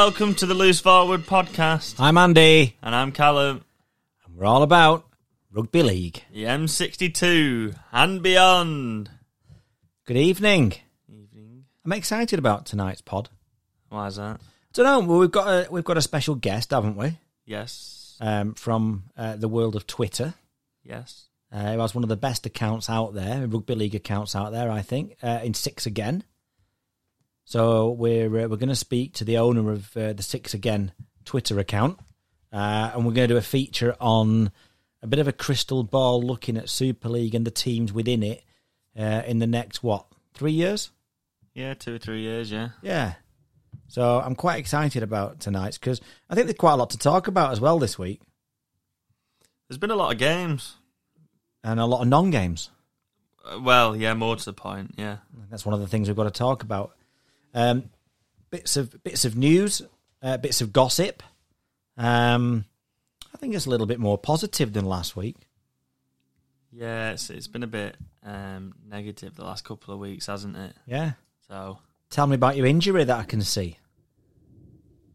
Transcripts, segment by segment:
Welcome to the Loose Forward podcast. I'm Andy, And I'm Callum, and we're all about rugby league. the M62 and beyond. Good evening. Evening. I'm excited about tonight's pod. Why is that? I don't know. Well, we've got a we've got a special guest, haven't we? Yes. Um, from uh, the world of Twitter. Yes. Uh, who has one of the best accounts out there, rugby league accounts out there, I think, uh, in Six Again. So we're uh, we're going to speak to the owner of uh, the Six Again Twitter account, uh, and we're going to do a feature on a bit of a crystal ball looking at Super League and the teams within it uh, in the next what three years? Yeah, two or three years, yeah. Yeah. So I'm quite excited about tonight's because I think there's quite a lot to talk about as well this week, There's been a lot of games. and a lot of non-games. Uh, Well, yeah, more to the point, yeah. That's one of the things we've got to talk about. Um, bits of bits of news, uh, bits of gossip. Um, I think it's a little bit more positive than last week. Yeah, it's, it's been a bit um, negative the last couple of weeks, hasn't it? Yeah. So, Tell me about your injury that I can see.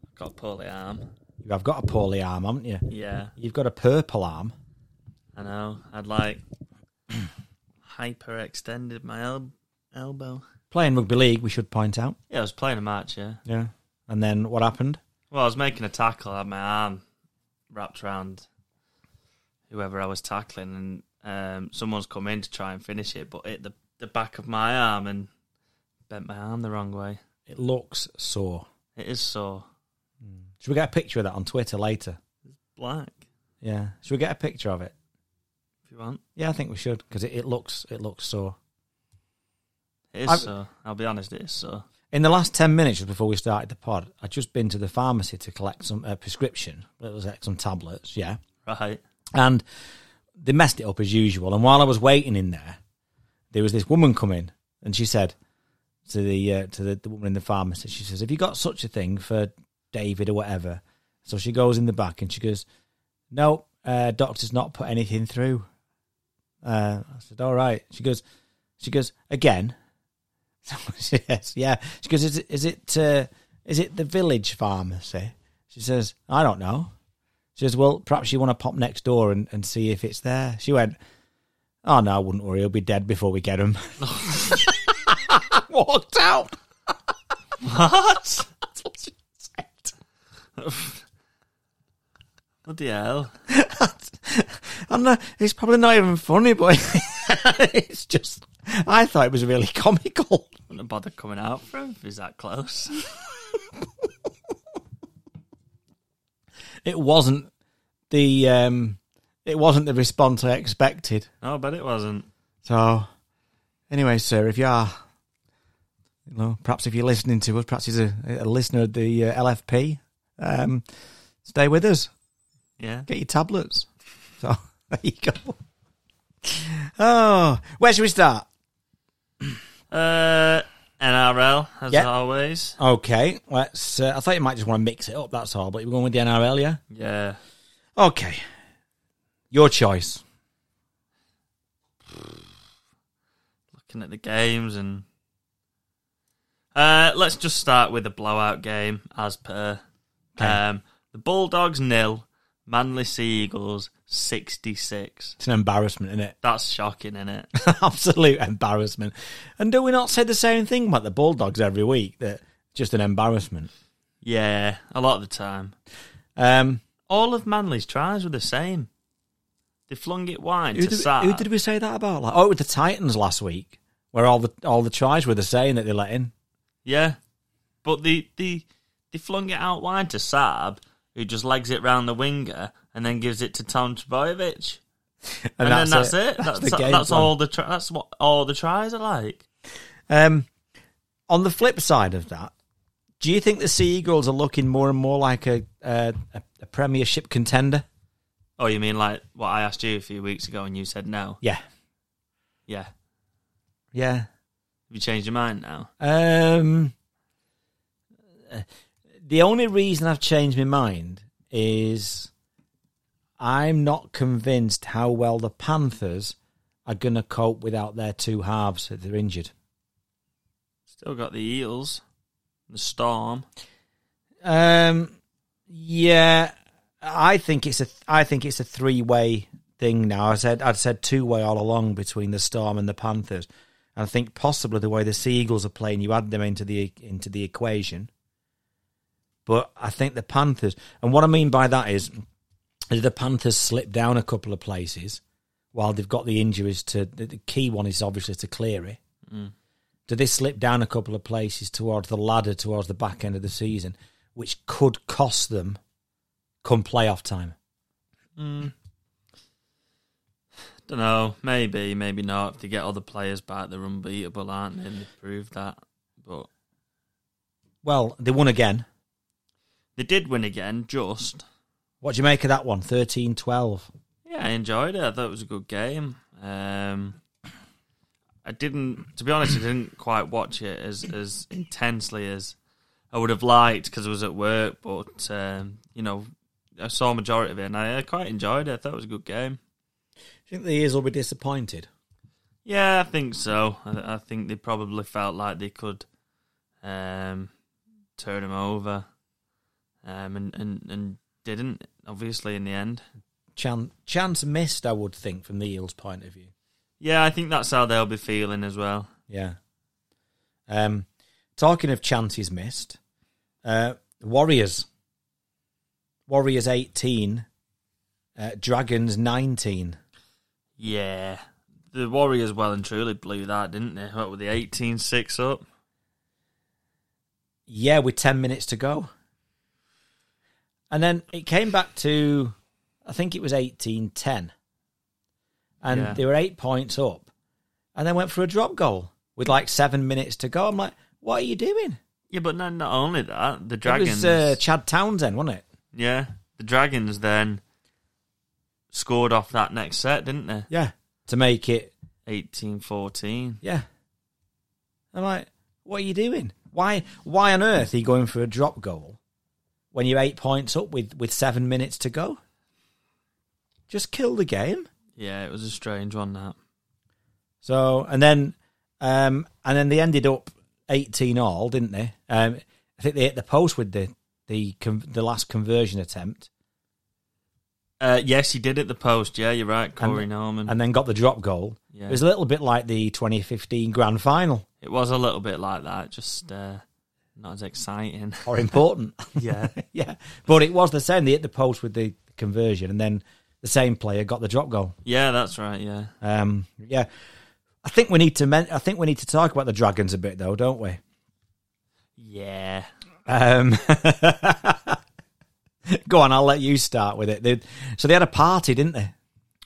I've got a poorly arm. You've got a poorly arm, haven't you? Yeah, You've got a purple arm. I know. I'd like hyperextended my el- elbow. Playing rugby league, we should point out. Yeah, I was playing a match, yeah. Yeah. And then what happened? Well, I was making a tackle. I had my arm wrapped around whoever I was tackling, and um, someone's come in to try and finish it, but hit the the back of my arm and bent my arm the wrong way. It looks sore. It is sore. Should we get a picture of that on Twitter later? It's black, Yeah. Should we get a picture of it? if you want. Yeah, I think we should because it, it looks it looks sore. It is sore. I'll be honest, it is sore. In the last 10 minutes just before we started the pod, I'd just been to the pharmacy to collect some uh, prescription. It was like some tablets, yeah. Right. And they messed it up as usual. And while I was waiting in there, there was this woman coming and she said to the uh, to the, the woman in the pharmacy, she says, Have you got such a thing for David or whatever? So she goes in the back and she goes, No, uh, doctor's not put anything through. Uh, I said, All right. She goes, She goes, Again? yes, yeah. She goes, Is it, is it, uh, is it the village pharmacy? She says, I don't know. She says, Well, perhaps you want to pop next door and, and see if it's there. She went, Oh, no, I wouldn't worry. He'll be dead before we get him. Walked out. What? That's what she said. What the hell? I know, it's probably not even funny, but it's just, I thought it was really comical. Wouldn't have bothered coming out for him if he's that close. It wasn't the, um, it wasn't the response I expected. no, but it wasn't. So, anyway, sir, if you are, you know, perhaps if you're listening to us, perhaps he's a, a listener of the uh, LFP, um, stay with us. Yeah. Get your tablets. So, there you go. Oh, where should we start? Uh, NRL, as Yeah. always. Okay, let's. Uh, I thought you might just want to mix it up. That's all. But you're going with the NRL, yeah? Yeah. Okay, your choice. looking at the games and uh, let's just start with the blowout game as per Okay. um, the Bulldogs nil, Manly Sea Eagles sixty six. It's an embarrassment, isn't it? That's shocking, isn't it? Absolute embarrassment. And do we not say the same thing about the Bulldogs every week? That just an embarrassment. yeah, a lot of the time. Um, All of Manly's tries were the same. They flung it wide who, to did, Saab. who did we say that about? Like, oh, it was the Titans last week, where all the all the tries were the same that they let in. Yeah, but the the they flung it out wide to Saab, who just legs it round the winger and then gives it to Tom Trbojevic. and, then that's it. That's, the that's, all the tri- that's what all the tries are like. Um, on the flip side of that, do you think the Sea Eagles are looking more and more like a a, a, Premiership contender? Oh, you mean like what I asked you a few weeks ago and you said no? Yeah, Yeah. yeah. Have you changed your mind now? Um, the only reason I've changed my mind is I'm not convinced how well the Panthers are going to cope without their two halves if they're injured. Still got the Eels, the Storm. Um, yeah, I think it's a I think it's a three way thing now. I said I'd said two way all along between the Storm and the Panthers. I think possibly the way the Seagulls are playing, you add them into the into the equation. But I think the Panthers, and what I mean by that is, is the Panthers slip down a couple of places while they've got the injuries to. The key one is obviously to Cleary. Mm. Do they slip down a couple of places towards the ladder towards the back end of the season, which could cost them come playoff time? Mm. Don't know. Maybe, maybe not. If they get other players back, they're unbeatable, aren't they? And they proved that. But Well, they won again. They did win again. Just What do you make of that one? 13 12. yeah, I enjoyed it. I thought it was a good game. Um, I didn't, to be honest, I didn't quite watch it as as intensely as I would have liked because I was at work. But um, you know, I saw a majority of it, and I, I quite enjoyed it. I thought it was a good game. Do you think the Eels will be disappointed? Yeah, I think so. I, I think they probably felt like they could um, turn him over, um, and, and and didn't. Obviously, in the end. Chan- chance missed, I would think, from the Eels' point of view. Yeah, I think that's how they'll be feeling as well. Yeah. Um, talking of chances missed, uh, Warriors. Warriors 18, uh, Dragons 19. Yeah, the Warriors well and truly blew that, didn't they? What with the 18-6 up? Yeah, with 10 minutes to go. And then it came back to, I think it was 18 10. And Yeah. they were eight points up. And then went for a drop goal with like seven minutes to go. I'm like, what are you doing? Yeah, but no, not only that, the Dragons. It was uh, Chad Townsend, wasn't it? yeah, the Dragons then scored off that next set, didn't they? Yeah. To make it 18-14. Yeah. I'm like, what are you doing? Why why on earth are you going for a drop goal when you're eight points up with, with seven minutes to go? Just kill the game. Yeah, it was a strange one. That. So and then um and then they ended up eighteen all, didn't they? Um I think they hit the post with the the the last conversion attempt Uh, yes, he did at the post. Yeah, you're right, Corey Norman. and then got the drop goal. yeah. It was a little bit like the 2015 grand final It was a little bit like that, just uh, not as exciting. or important. yeah, yeah. But it was the same. They hit the post with the conversion and then the same player got the drop goal. yeah, that's right. Yeah, Um, yeah, I think we need to. Men- I think we need to talk about the dragons a bit, though, don't we? yeah. Um, go on, I'll let you start with it. They, so they had a party, didn't they?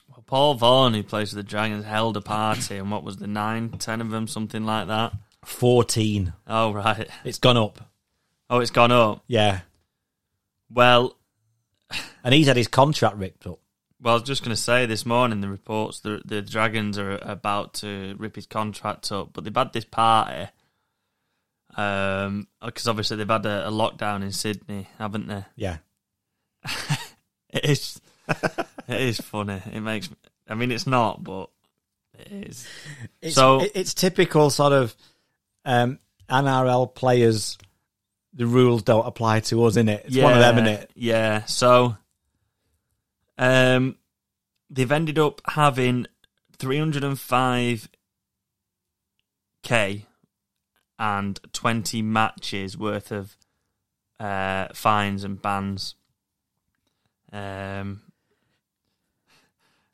Well, Paul Vaughan, who plays for the Dragons, held a party, and what was the nine, ten of them, something like that. Fourteen. Oh right. It's gone up. Oh, it's gone up. Yeah, Well, and he's had his contract ripped up. well, I was just going to say this morning the reports the the Dragons are about to rip his contract up, but they've had this party. Um, because obviously they've had a, a lockdown in Sydney, haven't they? Yeah, It is. it is funny. It makes. I mean, it's not, but it is. it's, So- it's typical sort of um, NRL players. The rules don't apply to us, in it. It's one of them, in it. Yeah. So, um, they've ended up having three hundred and five k and twenty matches worth of uh, fines and bans. Um,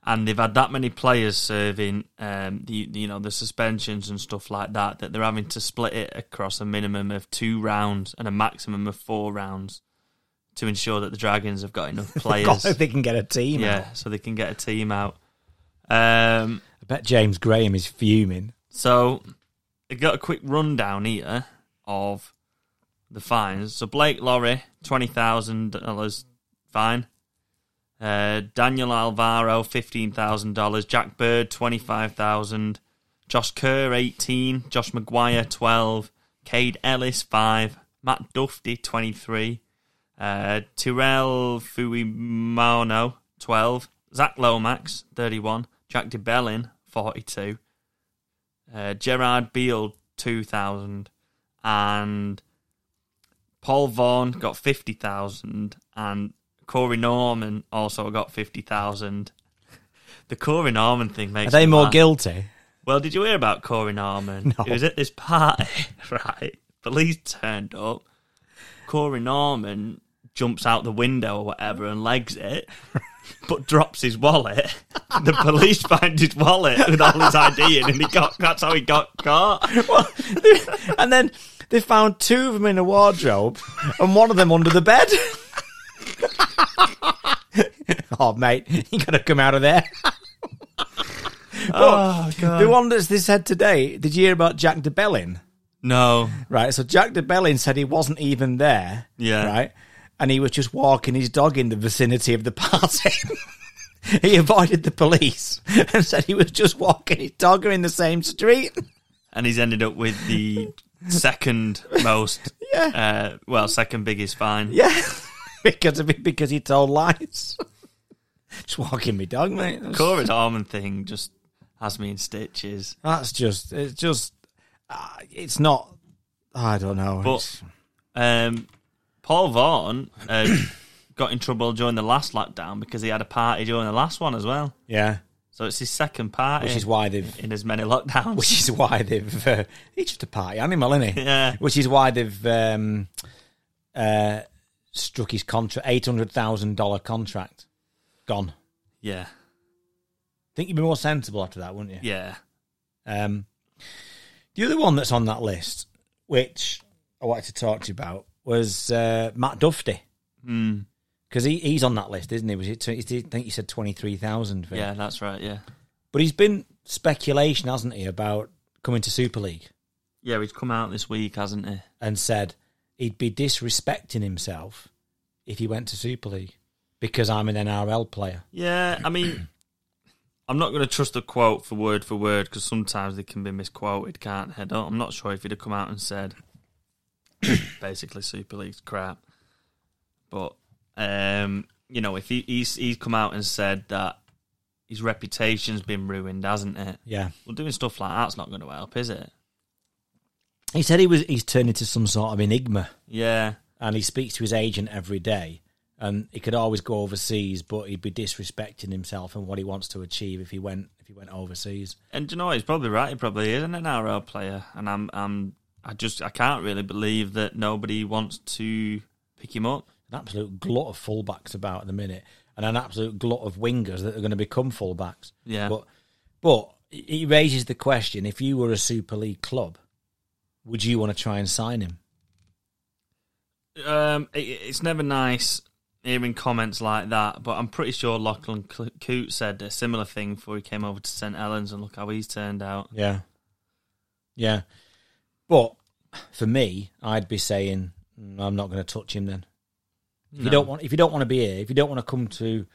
and they've had that many players serving um, the you know the suspensions and stuff like that that they're having to split it across a minimum of two rounds and a maximum of four rounds to ensure that the Dragons have got enough players. if they can get a team. out. yeah, so they can get a team out. Um, I bet James Graham is fuming. so I got a quick rundown here of the fines. So Blake Lawrie, twenty thousand dollars fine. Uh, Daniel Alvaro, fifteen thousand dollars. Jack Bird, twenty five thousand. Josh Kerr, eighteen. Josh McGuire, twelve. Kaide Ellis, five. Matt Dufty, twenty three. Uh, Tyrell Fuimaono, twelve. Zach Lomax, thirty one. Jack de Belin, forty two. Uh, Gerard Beale, two thousand. And Paul Vaughan got fifty thousand, and Corey Norman also got fifty thousand. The Corey Norman thing makes Are they more laugh. guilty? Well, did you hear about Corey Norman? No. He was at this party, right? Police turned up. Corey Norman jumps out the window or whatever and legs it, but drops his wallet. The police find his wallet with all his ID in, and he got that's how he got caught. Well, and then they found two of them in a wardrobe and one of them under the bed. oh, mate, you got to come out of there. Oh god! The one that's they said today, did you hear about Jack de Belin? No, Right, so Jack de Belin said he wasn't even there. Yeah. Right, and he was just walking his dog in the vicinity of the party. he avoided the police and said he was just walking his dog in the same street. and he's ended up with the second most, Yeah. uh, well, second biggest fine. Yeah, because of it, because he told lies. just walking me dog, mate. That's, Corey Norman thing just has me in stitches. that's just, it's just, uh, it's not. I don't know. But- It's- Um, Paul Vaughan uh, got in trouble during the last lockdown because he had a party during the last one as well. yeah, So it's his second party. which is why they've, in as many lockdowns. which is why they've. Uh, he's just a party animal, isn't he? yeah, Which is why they've um, uh, struck his contract, eight hundred thousand dollar contract, gone. yeah, think you'd be more sensible after that, wouldn't you? yeah. Um, the other one that's on that list, which I wanted to talk to you about, was uh, Matt Dufty Mm, because he, he's on that list, isn't he? Was it? tw- I think you said twenty three thousand. yeah, that's right. Yeah, but he's been speculation, hasn't he, about coming to Super League yeah. He's come out this week, hasn't he? and said he'd be disrespecting himself if he went to Super League because I'm an NRL player. Yeah, I mean, I'm not going to trust the quote for word for word because sometimes they can be misquoted, can't they? on. I'm not sure if he'd have come out and said basically Super League's crap, but um, you know, if he, he's he's come out and said that his reputation's been ruined, hasn't it? Yeah, Well, doing stuff like that's not going to help, is it? He said he was he's turned into some sort of enigma. Yeah, and he speaks to his agent every day. And he could always go overseas, but he'd be disrespecting himself and what he wants to achieve if he went if he went overseas. and do you know what? he's probably right. He probably isn't an NRL player, and I'm I'm I just I can't really believe that nobody wants to pick him up. An absolute glut of fullbacks about at the minute, and an absolute glut of wingers that are going to become fullbacks. Yeah. But but he raises the question: if you were a Super League club, would you want to try and sign him? Um, it, it's never nice hearing comments like that, but I'm pretty sure Lachlan Coote said a similar thing before he came over to St Helens, and look how he's turned out. Yeah, yeah. But for me, I'd be saying "Mm, I'm not going to touch him then. If you don't want, if you don't want to be here, if you don't want to come to,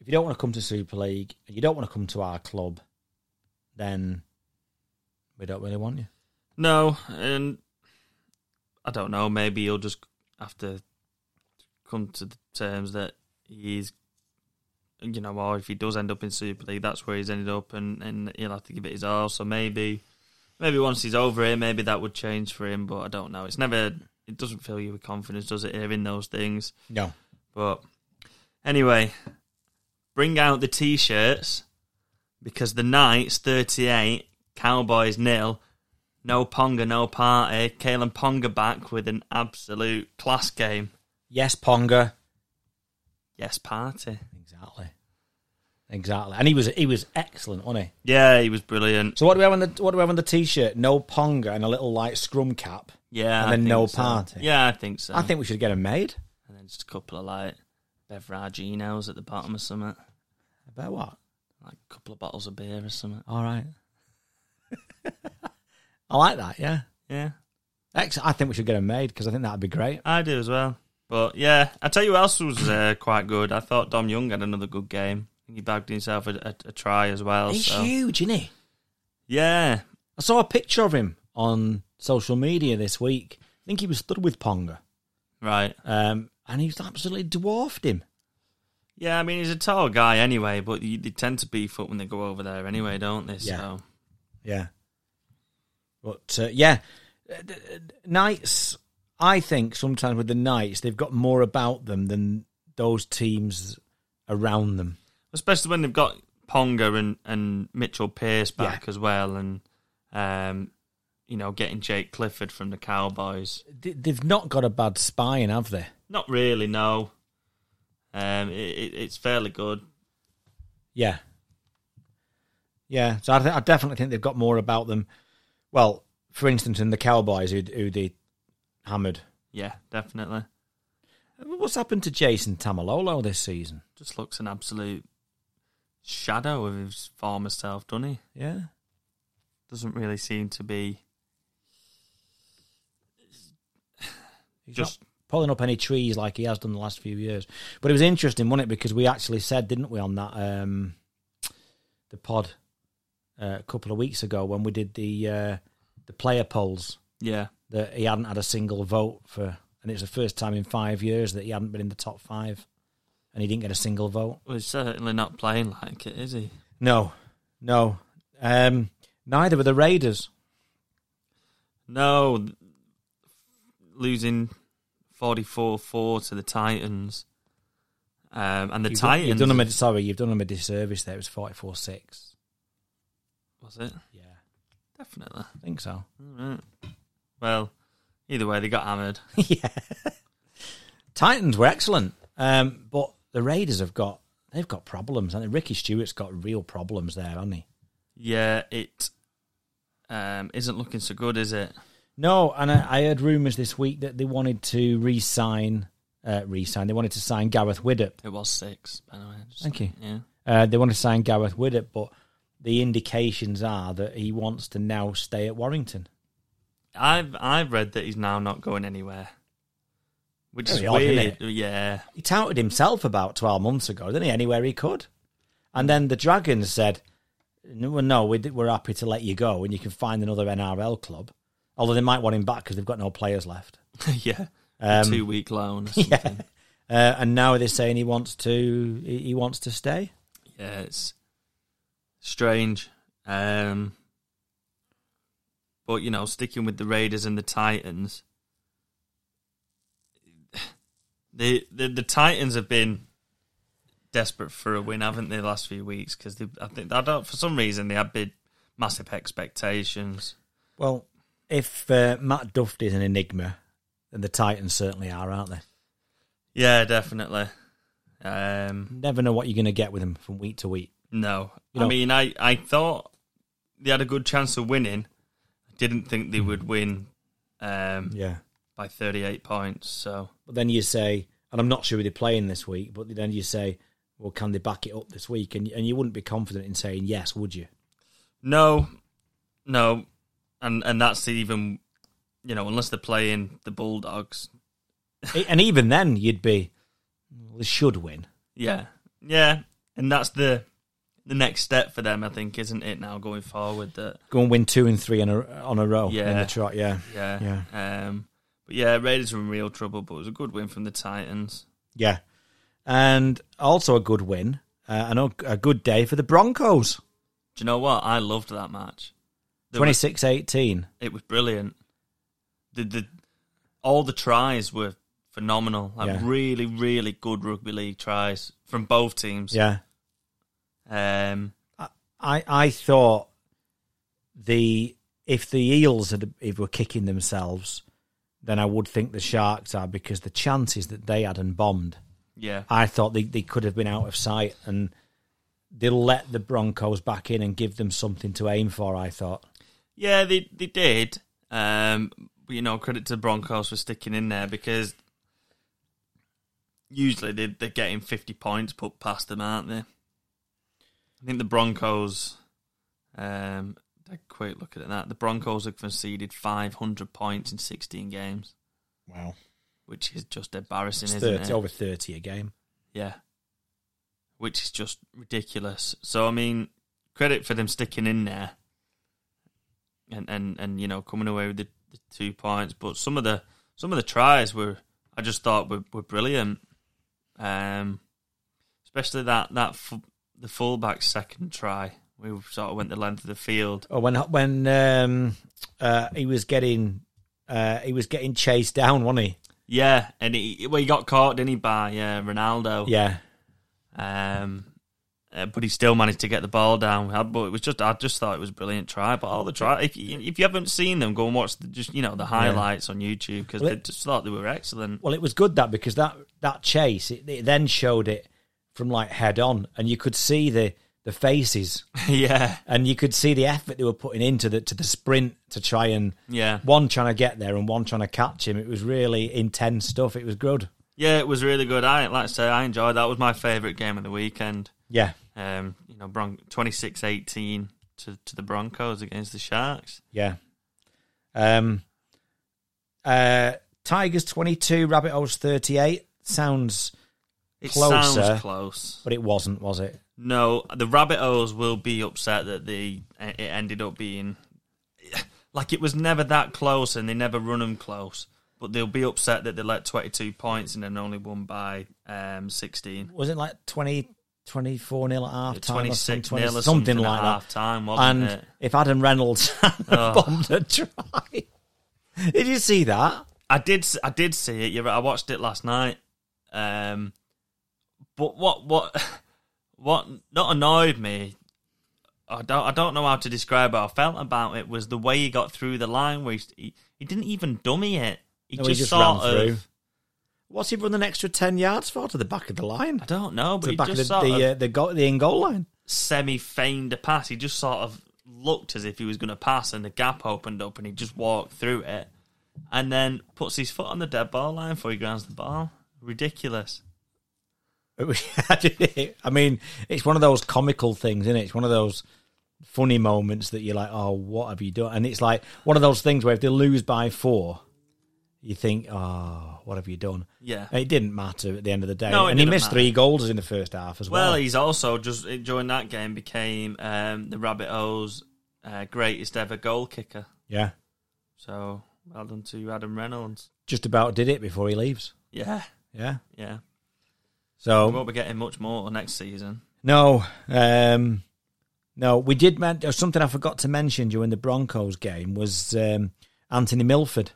if you don't want to come to Super League, and you don't want to come to our club, then we don't really want you. No, and I don't know. Maybe he'll just have to come to the terms that he's, you know, or if he does end up in Super League, that's where he's ended up, and, and he'll have to give it his all. So maybe, maybe once he's over here, maybe that would change for him. But I don't know. It's never. It doesn't fill you with confidence, does it? Hearing those things. No, But anyway, bring out the t-shirts because the Knights 38, Cowboys nil, no Ponga, no party. Kalyn Ponga back with an absolute class game. yes, Ponga, Yes, party. exactly, exactly, and he was he was excellent, wasn't he? Yeah, he was brilliant. So what do we have on the what do we have on the t-shirt? No Ponga and a little like scrum cap. Yeah, And then no so. party. Yeah, I think so. I think we should get them made. and then just a couple of like beveraginos at the bottom of something, About what? like a couple of bottles of beer or something. All right. I like that. Yeah. Yeah, Ex- I think we should get them made because I think that'd be great. I do as well. But yeah, I tell you who else was uh, quite good. I thought Dom Young had another good game. He bagged himself a, a, a try as well. He's so. huge, isn't he? Yeah, I saw a picture of him on social media this week. I think he was stood with Ponga, right. um, and he's absolutely dwarfed him. Yeah, I mean he's a tall guy anyway, but you, they tend to beef up when they go over there anyway, don't they? Yeah. So Yeah. But uh, yeah, Uh, d- Knights. I think sometimes with the Knights, they've got more about them than those teams around them. especially when they've got Ponga and, and Mitchell Pearce back as well, and um, you know, getting Jake Clifford from the Cowboys. They- They've not got a bad spine, have they? Not really, no. Um, it, it's fairly good. Yeah. Yeah, so I, th- I definitely think they've got more about them. Well, for instance, in the Cowboys, who, who they hammered. Yeah, definitely. What's happened to Jason Taumalolo this season? Just looks an absolute shadow of his former self, doesn't he? Yeah. Doesn't really seem to be He's just not pulling up any trees like he has done the last few years. But it was interesting, wasn't it? Because we actually said, didn't we, on that um, the pod uh, a couple of weeks ago when we did the uh, the player polls yeah. that he hadn't had a single vote for, and it's the first time in five years that he hadn't been in the top five, and he didn't get a single vote. Well, he's certainly not playing like it, is he? No, no. Um, neither were the Raiders. No, losing 44-4 to the Titans. Um, and the You've done- Titans... You've done them a, sorry, you've done them a disservice there. It was forty-four six. Was it? Yeah, Definitely. I think so. Alright. Well, either way, they got hammered. yeah. Titans were excellent, um, but the Raiders have got they've got problems. I think Ricky Stuart's got real problems there, hasn't he? Yeah, it um, isn't looking so good, is it? No, and I, I heard rumours this week that they wanted to re-sign, uh, re-sign. They wanted to sign Gareth Widdop. It was six, by the way. Just- Thank you. Yeah. Uh, they want to sign Gareth Widdop, but the indications are that he wants to now stay at Warrington. I've I've read that he's now not going anywhere, which Very is odd, weird. Yeah, He touted himself about twelve months ago, didn't he? Anywhere he could, and then the Dragons said, "No, no, we- we're happy to let you go, and you can find another NRL club." Although they might want him back because they've got no players left. yeah. Um, Two week loan. Or Yeah, something. uh, and now they're saying he wants to he he wants to stay. yeah, it's strange. Um, but you know, sticking with the Raiders and the Titans, the the, the Titans have been desperate for a win, haven't they? The last few weeks because I think I don't for some reason they had big massive expectations. Well, if uh, Matt Duft is an enigma, then the Titans certainly are, aren't they? Yeah, definitely. Um, Never know what you're going to get with them from week to week. No, You I mean, I, I thought they had a good chance of winning. I didn't think they would win um, Yeah. by 38 points. So But then you say, and I'm not sure who they're playing this week, but then you say, well, can they back it up this week? And and you wouldn't be confident in saying yes, would you? no, no, and and that's even you know unless they're playing the Bulldogs. And even then, you'd be, they should win. Yeah, yeah, and that's the the next step for them. I think, isn't it? Now going forward, that Go and win two and three on a on a row in Yeah. the trot. Yeah, yeah, Um, but yeah, Raiders were in real trouble, but it was a good win from the Titans. yeah, and also a good win. Uh, and a, a good day for the Broncos. Do you know what? I loved that match. There 26-18. it was brilliant. The the all the tries were phenomenal. Like Yeah. really, really good rugby league tries from both teams. Yeah, Um I I thought the if the Eels had if were kicking themselves, then I would think the Sharks are because the chances that they had and bombed, yeah. I thought they, they could have been out of sight and they'll let the Broncos back in and give them something to aim for. I thought, Yeah, they they did. Um but you know, credit to the Broncos for sticking in there because usually they they're getting fifty points put past them, aren't they? I think the Broncos um a quick look at that. The Broncos have conceded five hundred points in sixteen games, wow, which is just embarrassing, it's isn't it? over thirty a game. Yeah. Which is just ridiculous. So I mean, credit for them sticking in there and and, and you know, coming away with the, the two points. But some of the some of the tries were I just thought were, were brilliant. Um especially that that the fullback second try. We sort of went the length of the field. Oh, when when um, uh, he was getting uh, he was getting chased down, wasn't he? Yeah, and he well he got caught, didn't he, by uh, Ronaldo? Yeah, Um, uh, but he still managed to get the ball down. Uh, But it was just I just thought it was a brilliant try. But all the try, if you, if you haven't seen them, go and watch the, just you know the highlights on YouTube because Well, they just thought they were excellent. Well, it was good that because that that chase it, it then showed it from like head on, and you could see the the faces, yeah, and you could see the effort they were putting into the to the sprint to try and yeah, one trying to get there and one trying to catch him. It was really intense stuff. It was good. yeah. It was really good. I like I say, I enjoyed that. Was my favourite game of the weekend. Yeah, Um, you know, Bron- 26-18 to to the Broncos against the Sharks. yeah. Um, uh, Tigers twenty two, Rabbitohs thirty eight. Sounds, It Closer. sounds close. but it wasn't, was it? No, the Rabbitohs will be upset that the it ended up being like it was never that close, and they never run them close. But they'll be upset that they let twenty two points and then only won by um, sixteen. Was it like 20, 24 nil at half time? Twenty six nil or something something, like half time, And it? if Adam Reynolds Oh. bombed a try, did you see that? I did. I did see it. I watched it last night. Um, but what what what not annoyed me? I don't. I don't know how to describe how I felt about it. Was the way he got through the line where he he, he didn't even dummy it. He No, just, he just sort ran of. through. What's he run an extra ten yards for to the back of the line? I don't know, To but the he back of just the sort the, of uh, the, goal, the in goal line. semi feigned a pass. He just sort of looked as if he was going to pass, and the gap opened up, and he just walked through it, and then puts his foot on the dead ball line before he grounds the ball. Ridiculous. I mean, it's one of those comical things, isn't it? It's one of those funny moments that you're like, "Oh, what have you done?" And it's like one of those things where if they lose by four, you think, "Oh, what have you done?" Yeah. And it didn't matter at the end of the day. No, and he missed matter. three goals in the first half as well. Well, he's also just during that game became um, the Rabbitohs uh, greatest ever goal kicker. yeah, So well done to Adam Reynolds. just about did it before he leaves. Yeah, Yeah. yeah. So we won't be getting much more next season. no, um, no, we did. Men- something I forgot to mention during the Broncos game was um, Anthony Milford.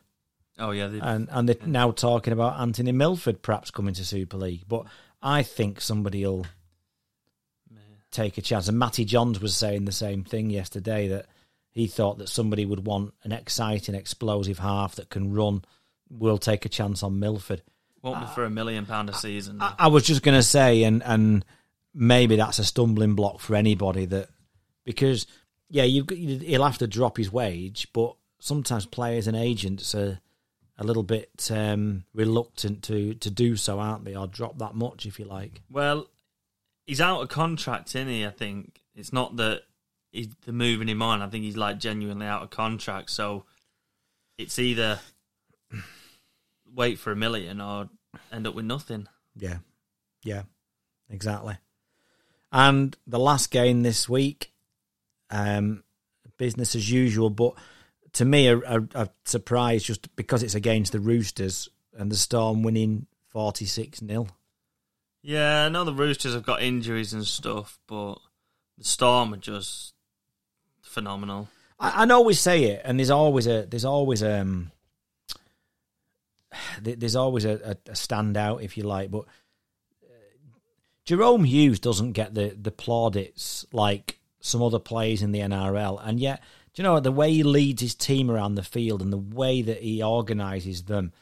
Oh yeah, they, and and they're now talking about Anthony Milford perhaps coming to Super League. But I think somebody will take a chance. And Matty Johns was saying the same thing yesterday that he thought that somebody would want an exciting, explosive half that can run. We'll take a chance on Milford. Be for a million pound a season. I, I was just going to say, and and maybe that's a stumbling block for anybody that because yeah, you've got, he'll have to drop his wage, but sometimes players and agents are a little bit um, reluctant to to do so, aren't they, or drop that much if you like. Well, he's out of contract, isn't he? I think it's not that he's they're moving him on. I think he's like genuinely out of contract. So it's either wait for a million or end up with nothing. Yeah, yeah, exactly. And the last game this week, um, business as usual, but to me, a, a, a surprise just because it's against the Roosters and the Storm winning forty six 0 Yeah, I know the Roosters have got injuries and stuff, but the Storm are just phenomenal. I, I know we say it, and there's always a there's always um there's always a, a, standout if you like, but uh, Jahrome Hughes doesn't get the the plaudits like some other players in the NRL, and yet do you know the way he leads his team around the field and the way that he organises them,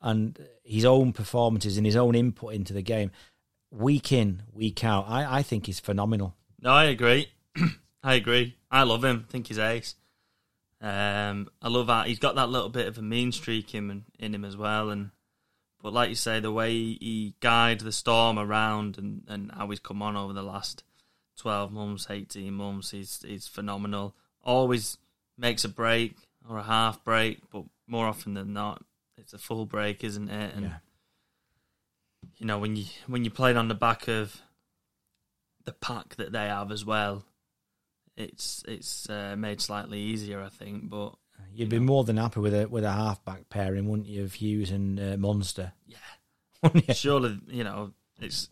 and his own performances and his own input into the game, week in week out, I, I think he's phenomenal. No, I agree. I agree. I love him. I think he's ace. Um, I love that he's got that little bit of a mean streak in in him as well. And but like you say, the way he guides the storm around and, and how he's come on over the last twelve months, eighteen months, he's he's phenomenal. Always makes a break or a half break, but more often than not, it's a full break, isn't it? And Yeah. you know when you when you played on the back of the pack that they have as well, it's it's uh, made slightly easier, I think. But You'd be more than happy with a with a halfback pairing, wouldn't you, of Hughes and uh, Munster? yeah, Wouldn't surely you know it's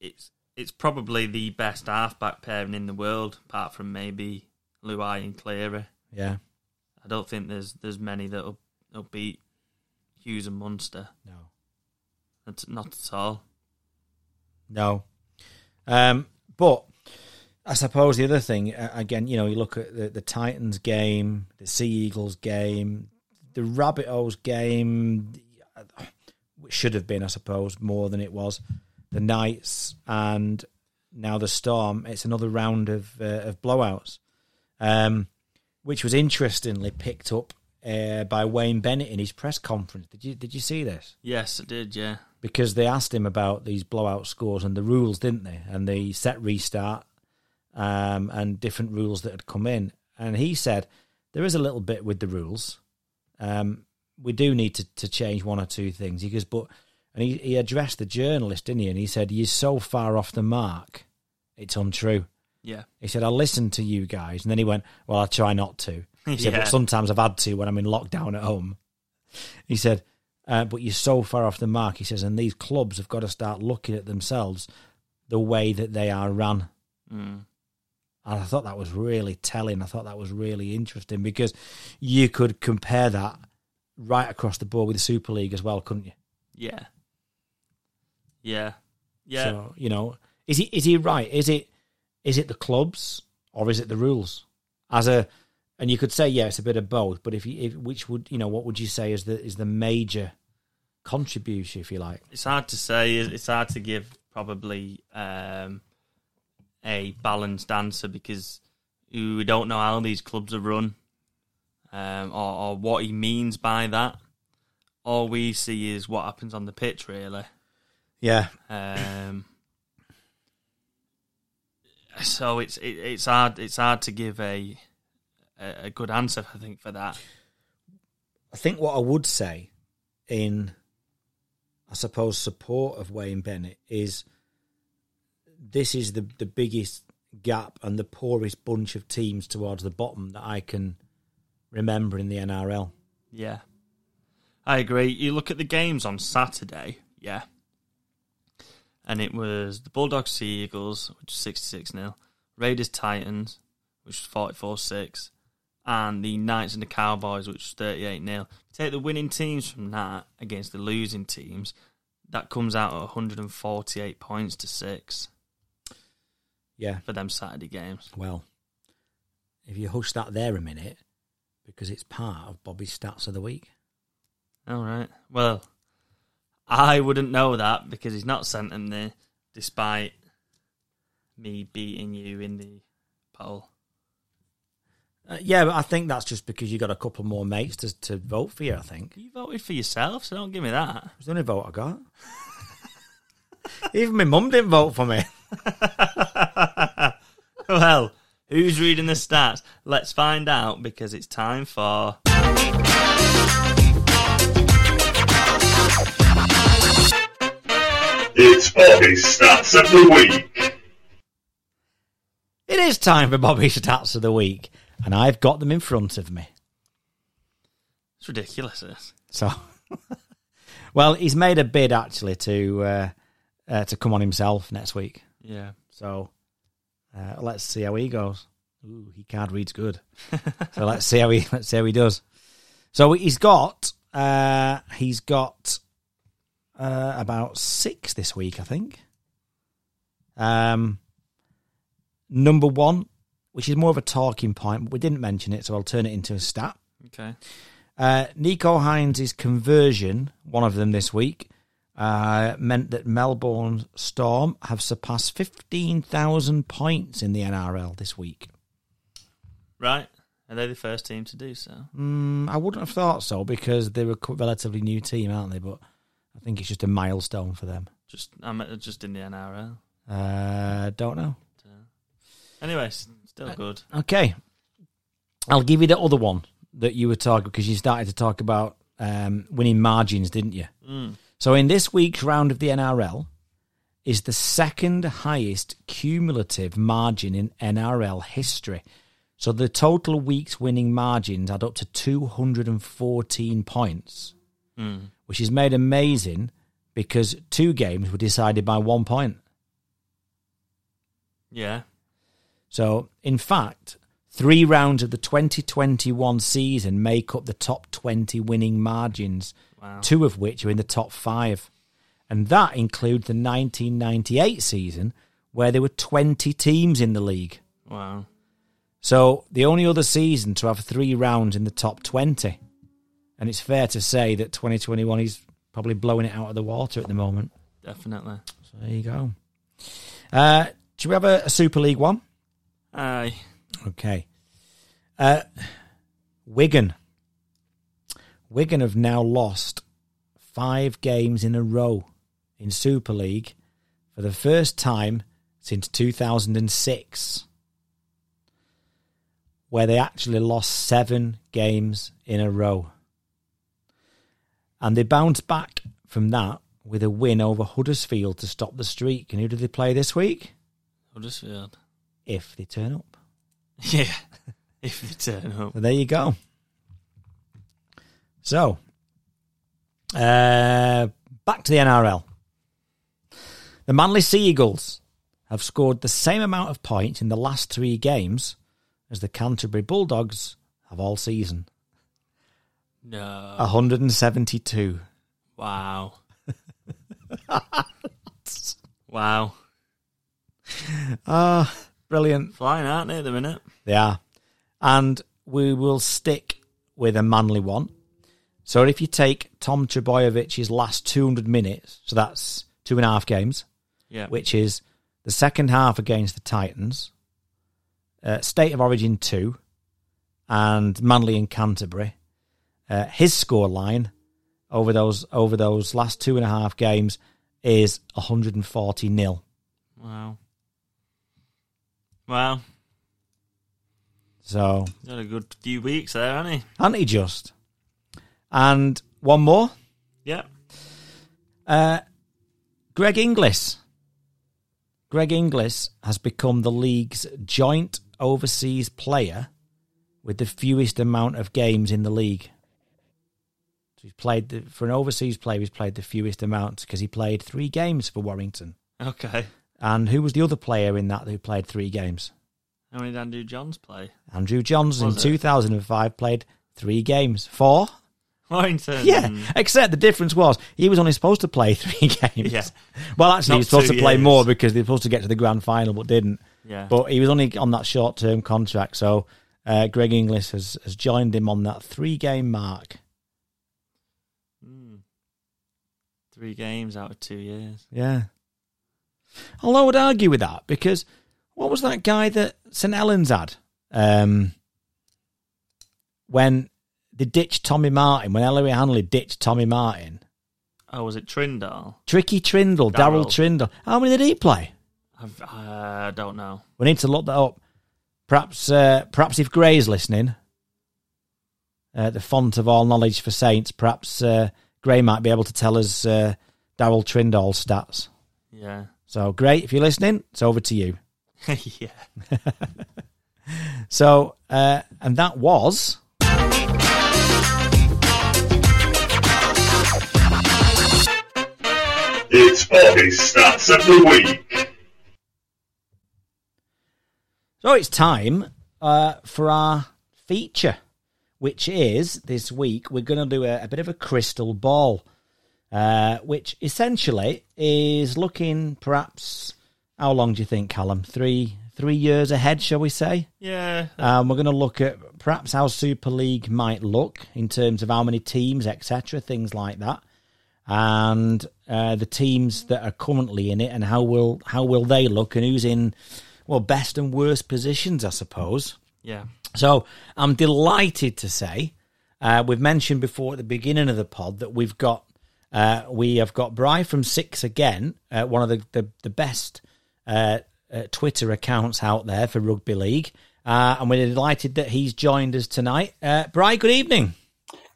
it's it's probably the best halfback pairing in the world, apart from maybe Luai and Cleary. yeah, I don't think there's there's many that'll they'll beat Hughes and Munster. No. That's not at all. No. Um, but I suppose the other thing, uh, again, you know, you look at the, the Titans game, the Sea Eagles game, the Rabbit Rabbitohs game, which should have been, I suppose, more than it was, the Knights, and now the Storm. It's another round of uh, of blowouts, um, which was interestingly picked up uh, by Wayne Bennett in his press conference. Did you did you see this? Yes, it did. Yeah. because they asked him about these blowout scores and the rules, didn't they? And the set restart um, and different rules that had come in. And he said there is a little bit with the rules. Um, we do need to, to change one or two things. He goes, but and he, he addressed the journalist, didn't he? And he said, "You're so far off the mark, it's untrue." Yeah. He said, "I listened to you guys," and then he went, "Well, I try not to." He said, Yeah. "But sometimes I've had to when I'm in lockdown at home." He said, uh, "But you're so far off the mark." He says, "And these clubs have got to start looking at themselves the way that they are run." Mm. And I thought that was really telling. I thought that was really interesting because you could compare that right across the board with the Super League as well, couldn't you? Yeah. Yeah. Yeah. So you know, is he is he right? Is it is it the clubs or is it the rules? As a and you could say yeah, it's a bit of both. But if you if which would you know what would you say is the is the major contribution, if you like? it's hard to say. It's hard to give probably um, a balanced answer because we don't know how these clubs are run um, or, or what he means by that. All we see is what happens on the pitch, really. Yeah, Um, so it's it, it's hard it's hard to give a, a a good answer. I think for that. I think what I would say in, I suppose, support of Wayne Bennett is this is the the biggest gap and the poorest bunch of teams towards the bottom that I can remember in the NRL. Yeah. I agree. You look at the games on Saturday, yeah. And it was the Bulldogs Sea Eagles, which was 66 0, Raiders Titans, which was 44 6, and the Knights and the Cowboys, which was 38 0. Take the winning teams from that against the losing teams, that comes out at 148 points to 6 Yeah, for them Saturday games. well, if you hush that there a minute, because it's part of Bobby's stats of the week. All right. Well, I wouldn't know that because he's not sent them there, despite me beating you in the poll. Uh, yeah, but I think that's just because you got a couple more mates to to vote for you. I think You voted for yourself, so don't give me that. it's the only vote I got. Even my mum didn't vote for me. well, who's reading the stats? Let's find out because it's time for. It's Bobby's Stats of the Week. It is time for Bobby's stats of the week, and I've got them in front of me. It's ridiculous. This. So, well, he's made a bid actually to uh, uh, to come on himself next week. Yeah. So uh, let's see how he goes. Ooh, he card reads good. so let's see how he let's see how he does. So he's got uh, he's got uh, about six this week, I think. Um, number one, which is more of a talking point, but we didn't mention it, so I'll turn it into a stat. Okay. Uh, Nicho Hynes' conversion, one of them this week, uh, meant that Melbourne Storm have surpassed 15,000 points in the NRL this week. Right. Are they the first team to do so? Mm, I wouldn't have thought so because they're a relatively new team, aren't they? But I think it's just a milestone for them. Just I'm uh, just in the NRL. Uh, don't know. Anyways, still good. Okay. I'll give you the other one that you were talking because you started to talk about um, winning margins, didn't you? Mm. So in this week's round of the NRL is the second highest cumulative margin in NRL history. So the total week's winning margins add up to 214 points, Mm. which is made amazing because two games were decided by one point. Yeah. So in fact, Three rounds of the 2021 season make up the top 20 winning margins, Wow. two of which are in the top five. And that includes the 1998 season, where there were 20 teams in the league. Wow. So the only other season to have three rounds in the top 20. And it's fair to say that 2021 is probably blowing it out of the water at the moment. Definitely. So there you go. Uh, do we have a, a Super League one? Aye. Okay. Uh, Wigan. Wigan have now lost five games in a row in Super League for the first time since 2006, where they actually lost seven games in a row. And they bounced back from that with a win over Huddersfield to stop the streak. And who did they play this week? Huddersfield. If they turn up. Yeah. if they turn up. So there you go. So, uh, back to the NRL. The Manly Sea Eagles have scored the same amount of points in the last three games as the Canterbury Bulldogs have all season No. 172. Wow. wow. Ah, brilliant. Flying, aren't they, at the minute? They are. And we will stick with a manly one. So if you take Tom Trbojevic's last 200 minutes, so that's two and a half games, Yeah. which is the second half against the Titans, uh, State of Origin 2, and Manly and Canterbury, uh, his score line over those over those last two and a half games is 140 nil. Wow. Wow. So He's had a good few weeks there, hasn't he? aren't he just? And one more. Yeah. Uh, Greg Inglis. Greg Inglis has become the league's joint overseas player with the fewest amount of games in the league. So he's played the, for an overseas player. He's played the fewest amount because he played three games for Warrington. Okay. And who was the other player in that who played three games? How many did Andrew Johns play? Andrew Johns in it? 2005 played three games. Four? Warrington. Yeah, except the difference was he was only supposed to play three games. Yeah. Well, actually, Not he was supposed to play years. more because they were supposed to get to the grand final, but didn't. Yeah. But he was only on that short term contract. So uh, Greg Inglis has, has joined him on that three game mark. Hmm. Three games out of two years. Yeah. Although I would argue with that because what was that guy that St. Helens had um, when they ditched Tommy Martyn, when Ellery Hanley ditched Tommy Martyn? Oh, was it Trindall? Tricky Trindall, Daryl. Trindall. How many did he play? I've, uh, I don't know. We need to look that up. Perhaps, uh, perhaps if Gray's listening, uh, the font of all knowledge for Saints, perhaps uh, Gray might be able to tell us uh, Daryl Trindall's stats. Yeah. So, Gray, if you're listening, it's over to you. yeah. So, uh, and that was It's Bobby's Stats of the Week. so. It's time uh, for our feature, which is this week we're going to do a, a bit of a crystal ball, uh, which essentially is looking perhaps how long do you think, Callum? Three three years ahead, shall we say? Yeah. Um, we're going to look at perhaps how Super League might look in terms of how many teams, etc., things like that, and uh, the teams that are currently in it, and how will how will they look, and who's in well best and worst positions, I suppose. Yeah. So I'm delighted to say uh, we've mentioned before at the beginning of the pod that we've got uh, we have got Bry from Six again, uh, one of the the, the best uh, uh, Twitter accounts out there for rugby league, uh, and we're delighted that he's joined us tonight. Uh, Bry, good evening.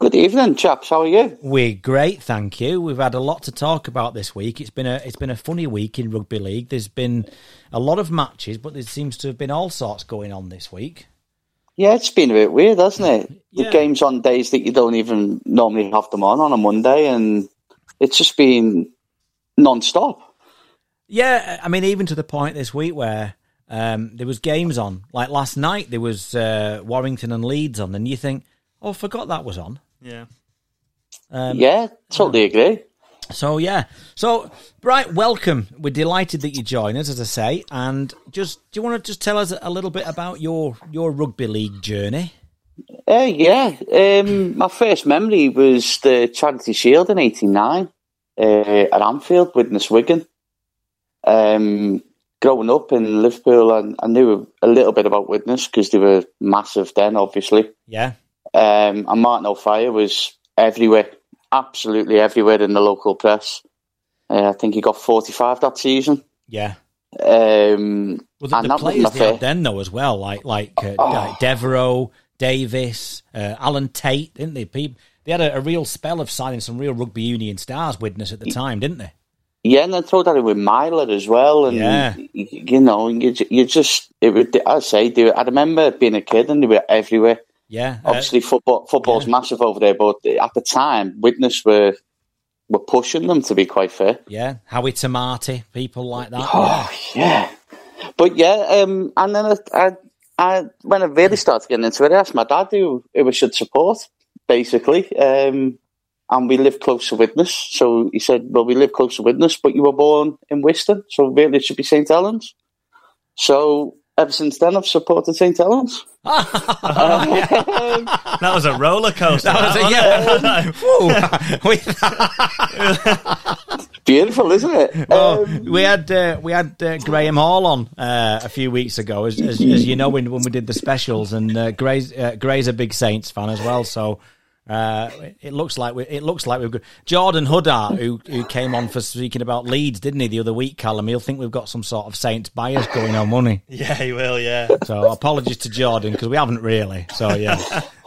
Good evening, chaps. How are you? We're great, thank you. We've had a lot to talk about this week. It's been a it's been a funny week in rugby league. There's been a lot of matches, but there seems to have been all sorts going on this week. Yeah, it's been a bit weird, hasn't it? Yeah. The games on days that you don't even normally have them on on a Monday, and it's just been non-stop. Yeah, I mean, even to the point this week where um, there was games on. Like last night, there was uh, Warrington and Leeds on, and you think, oh, I forgot that was on. Yeah. Um, yeah, totally agree. So yeah, so right, welcome. We're delighted that you join us, as I say, and just do you want to just tell us a little bit about your your rugby league journey? Uh, yeah, um, my first memory was the Charity Shield in '89 uh, at Anfield, Widnes Wigan. Um, growing up in Liverpool, I, I knew a little bit about Widnes because they were massive then, obviously. Yeah, Um, and Martin Offiah was everywhere, absolutely everywhere in the local press. Uh, I think he got 45 that season. yeah. Um, Well, the, the players they had then though as well, like like, uh, Oh. like Devereux, Davies, uh, Alan Tait, didn't they? People, they had a, a real spell of signing some real rugby union stars. Widnes at the time, didn't they? Yeah, and then throw that in with Myler as well, and Yeah. you know, you, you just it would. I say, do I remember being a kid and they were everywhere. Yeah, uh, Obviously, football football's yeah. massive over there, but at the time, Widnes were were pushing them. To be quite fair, yeah. Howie Tamati, people like that. oh yeah, but yeah, um, and then I, I, I when I really started getting into it, I asked my dad who, who we should support, basically. Um, and we live close to Widnes, so he said, "Well, we live close to Widnes, but you were born in Whiston, so really it should be St Helens." So ever since then, I've supported St Helens. That was a roller coaster. That was a, yeah. Whew. we, Beautiful, isn't it? well, Um, we had uh, we had uh, Graham Hall on uh, a few weeks ago, as, as, as you know, when, when we did the specials, and uh, Gray's uh, Gray's a big Saints fan as well, so. Uh, it looks like we, it looks like we've got Jordan Huddart, who who came on for speaking about Leeds, didn't he, the other week, Callum? He'll think we've got some sort of Saints bias going on, won't yeah, he will. Yeah. So apologies to Jordan because we haven't really. So yeah,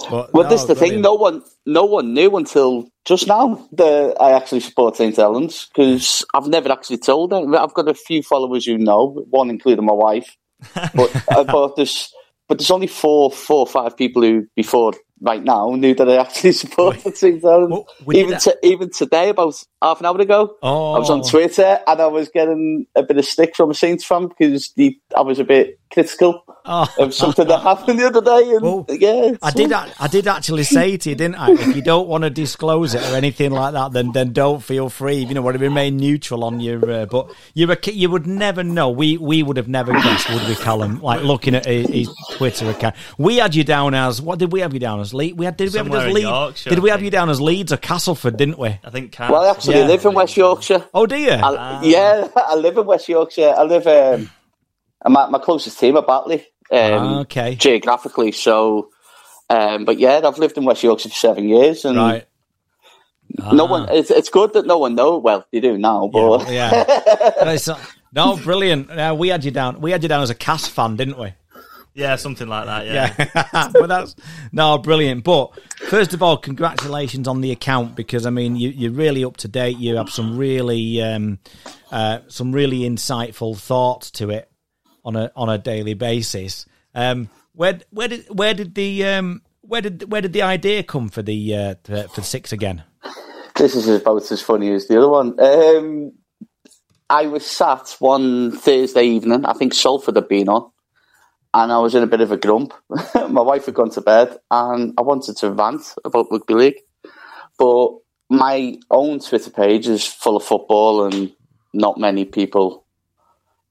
but well, no, this is the thing. brilliant. No one, no one knew until just now that I actually support St Helens because I've never actually told them. I've got a few followers who know, one including my wife, but uh, but there's but there's only four, four or five people who before right now knew that I actually supported the Helens. Well, even to, even today, about half an hour ago, Oh, I was on Twitter and I was getting a bit of stick from a Saints fan because the, I was a bit critical Oh. of something that happened the other day. And Well, yeah, I did. I did actually say to you, didn't I? If you don't want to disclose it or anything like that, then then don't feel free. You know, want to remain neutral on your. Uh, but you're a, ki- you would never know. We we would have never guessed, would we, Callum? Like looking at his, his Twitter account, we had you down as what did we have you down as? Leeds? We had did we have you Somewhere as Leeds? Yorkshire, Did we have you down as Leeds or Castleford? Didn't we? I think. Well, I actually Yeah. live in West Yorkshire. Oh, do you? I, yeah, I live in West Yorkshire. I live. Um, I'm my closest team are Batley. Um, Ah, okay. Geographically, so. Um, but yeah, I've lived in West Yorkshire for seven years, and right. no one. It's, it's good that no one knows. Well, they do now, but Yeah. It's not- no, brilliant. Uh, we had you down. We had you down as a Cass fan, didn't we? Yeah, something like that. Yeah. Yeah, but that's no brilliant. But first of all, congratulations on the account because I mean you, you're really up to date. You have some really um, uh, some really insightful thoughts to it on a on a daily basis. Um, where where did where did the um, where did where did the idea come for the uh, for, six again? This is about as funny as the other one. Um, I was sat one Thursday evening, I think Salford had been on, and I was in a bit of a grump. my wife had gone to bed, and I wanted to rant about rugby league. But my own Twitter page is full of football and not many people,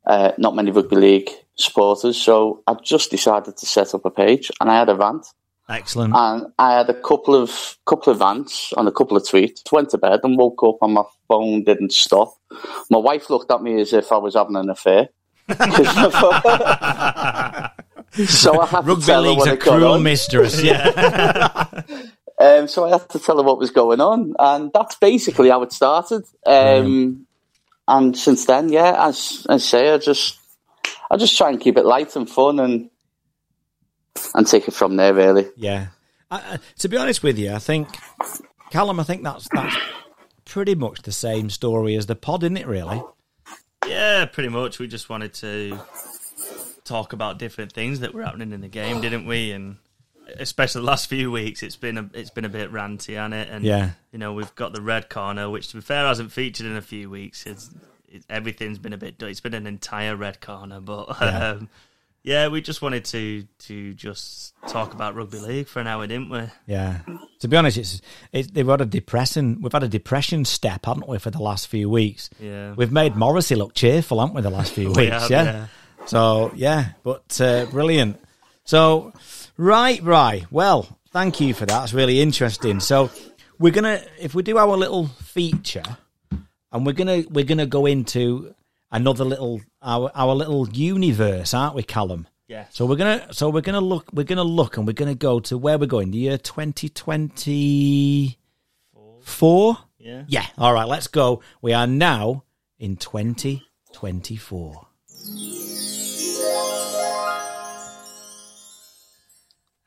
uh, not many rugby league supporters. So I just decided to set up a page, and I had a rant Excellent. and I had a couple of couple of rants and a couple of tweets. Went to bed and woke up, and my phone didn't stop. My wife looked at me as if I was having an affair. so I had to Rugby tell her what a cruel on. mistress. Yeah. Um, so I had to tell her what was going on, and that's basically how it started. Um, and since then, yeah, as I say, I just I just try and keep it light and fun, and and take it from there. Really, Yeah. I, I, to be honest with you, I think Callum, I think that's that's pretty much the same story as the pod, isn't it? Really? Yeah, pretty much. We just wanted to talk about different things that were happening in the game, didn't we? And especially the last few weeks, it's been a it's been a bit ranty on it. And Yeah. you know, we've got the red corner, which to be fair hasn't featured in a few weeks. It's it, everything's been a bit. It's been an entire red corner, but Yeah. um, yeah, we just wanted to to just talk about rugby league for an hour, didn't we? Yeah. To be honest, it's, it's they've had a depressing. We've had a depression step, haven't we, for the last few weeks? Yeah. We've made Morrissey look cheerful, haven't we, the last few We weeks? have, yeah? yeah. So yeah, but uh, brilliant. So right, right. Well, thank you for that. It's really interesting. So we're gonna, if we do our little feature, and we're gonna we're gonna go into another little our our little universe, aren't we, Callum? Yeah. So we're gonna so we're gonna look we're gonna look and we're gonna go to where we're going. The year twenty twenty four. Yeah. Yeah. All right. Let's go. We are now in twenty twenty four.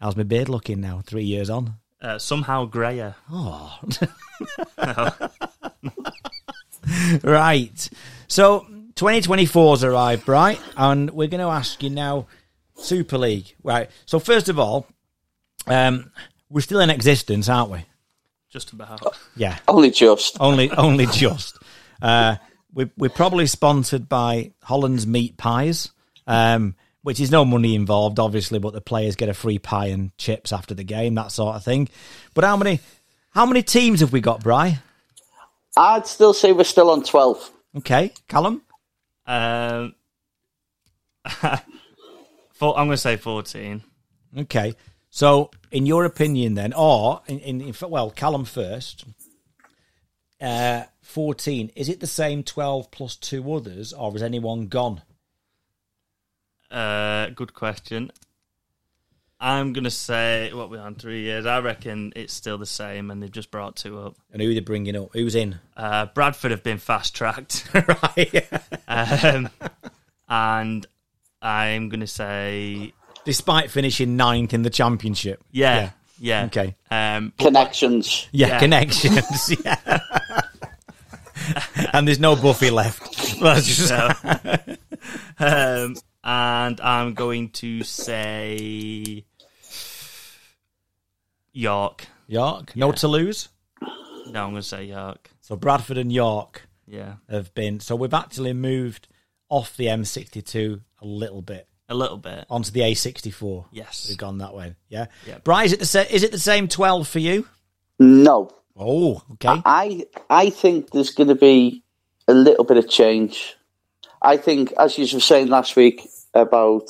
How's my beard looking now? Three years on. Uh, somehow grayer. Oh. right. So 2024's arrived, right? And we're going to ask you now, Super League. Right. So first of all, um, we're still in existence, aren't we? Just about. Yeah. Only just. Only, only just. Uh, we, we're probably sponsored by Holland's Meat Pies, um, which is no money involved, obviously, but the players get a free pie and chips after the game, that sort of thing. But how many, how many teams have we got, Bry? I'd still say we're still on 12. Okay, Callum. Um, four, I'm going to say 14. Okay, so in your opinion, then, or in, in, in well, Callum first. Uh, fourteen. Is it the same twelve plus two others, or has anyone gone? Uh, good question. I'm going to say, what we on, three years? I reckon it's still the same, and they've just brought two up. And who are they bringing up? Who's in? Uh, Bradford have been fast tracked. right. um, and I'm going to say, Despite finishing ninth in the championship. yeah, yeah. Okay. Um, Connections. Yeah, Yeah. connections. yeah. and there's no Buffy left. That's just um, and I'm going to say York. York. No Yeah. Toulouse. No, I'm going to say York. So Bradford and York Yeah, have been. So we've actually moved off the M62 a little bit a little bit. onto the A64. Yes. We've gone that way. Yeah. Yeah. Bry, is it the sa- is it the same 12 for you? No. Oh, okay. I I think there's going to be a little bit of change. I think, as you were saying last week about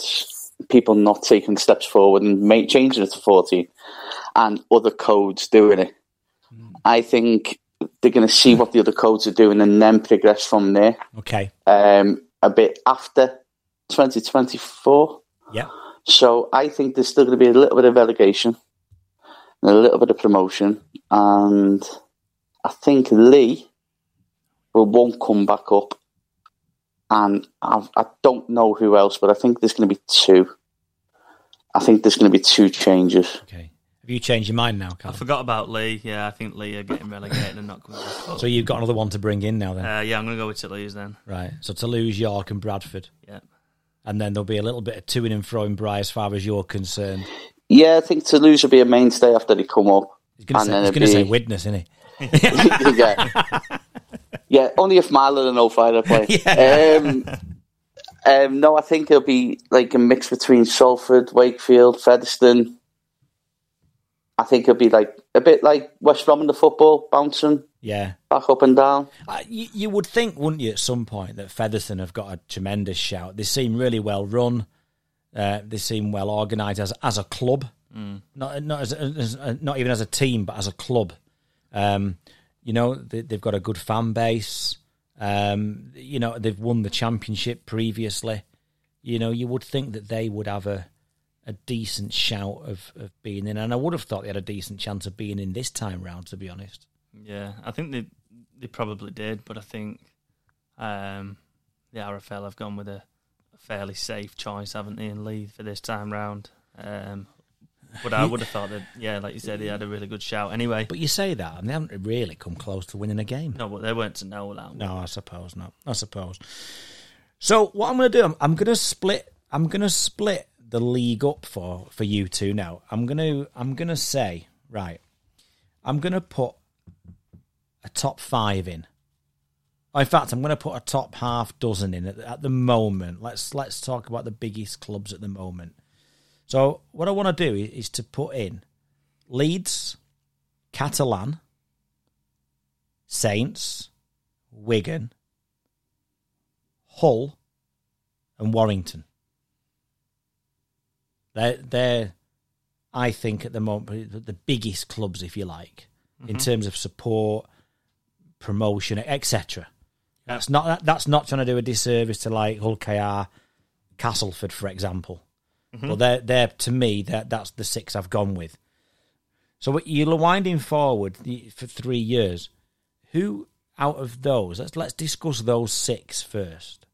people not taking steps forward and make, changing it to 14 and other codes doing it, I think they're going to see what the other codes are doing and then progress from there Okay. um, a bit after 2024. Yeah. So I think there's still going to be a little bit of relegation, and a little bit of promotion, and I think Leigh will won't come back up. And I, I don't know who else, but I think there's going to be two. I think there's going to be two changes. Okay. Have you changed your mind now, Carl? I forgot about Leigh. Yeah, I think Leigh are getting relegated and not coming back up. So you've got another one to bring in now then. uh, yeah, I'm going to go with Toulouse then. right. So Toulouse, York and Bradford. Yeah. And then there'll be a little bit of to and fro in Bry as far as you're concerned. Yeah, I think Toulouse will be a mainstay after they come up. He's going to And say, then he's gonna say be- Widnes, isn't he? yeah. yeah, only if Marlon and Offiah play. Um, um, no, I think it'll be like a mix between Salford, Wakefield, Featherstone. I think it'll be like a bit like West Brom in the football, bouncing Yeah. back up and down. Uh, you, you would think, wouldn't you, at some point that Featherstone have got a tremendous shout. They seem really well run. Uh, they seem well organised as as a club, not not as, as uh, not even as a team, but as a club. Um, you know, they, they've got a good fan base. Um, you know, they've won the championship previously. You know, you would think that they would have a a decent shout of, of being in, and I would have thought they had a decent chance of being in this time round. To be honest, Yeah, I think they they probably did, but I think um, the RFL have gone with a, fairly safe choice, haven't they, in Leigh for this time round. Um, but I would have thought that, yeah, like you said, he had a really good shout anyway. but you say that, and they haven't really come close to winning a game. No, but they weren't to know that. No, I suppose not. I suppose. So what I'm going to do, I'm, I'm going to split. I'm going to split the league up for for you two now. I'm going to I'm going to say right. I'm going to put a top five in. In fact, I'm going to put a top half dozen in at, at the moment. Let's let's talk about the biggest clubs at the moment. So what I want to do is, to put in Leeds, Catalan, Saints, Wigan, Hull, and Warrington. They're, they're, I think, at the moment, the biggest clubs, if you like, in mm-hmm. terms of support, promotion, etc. That's not that, that's not trying to do a disservice to like Hull KR, Castleford, for example. Mm-hmm. But they're, they're to me that that's the six I've gone with. So you're winding forward for three years. Who out of those? Let's let's discuss those six first.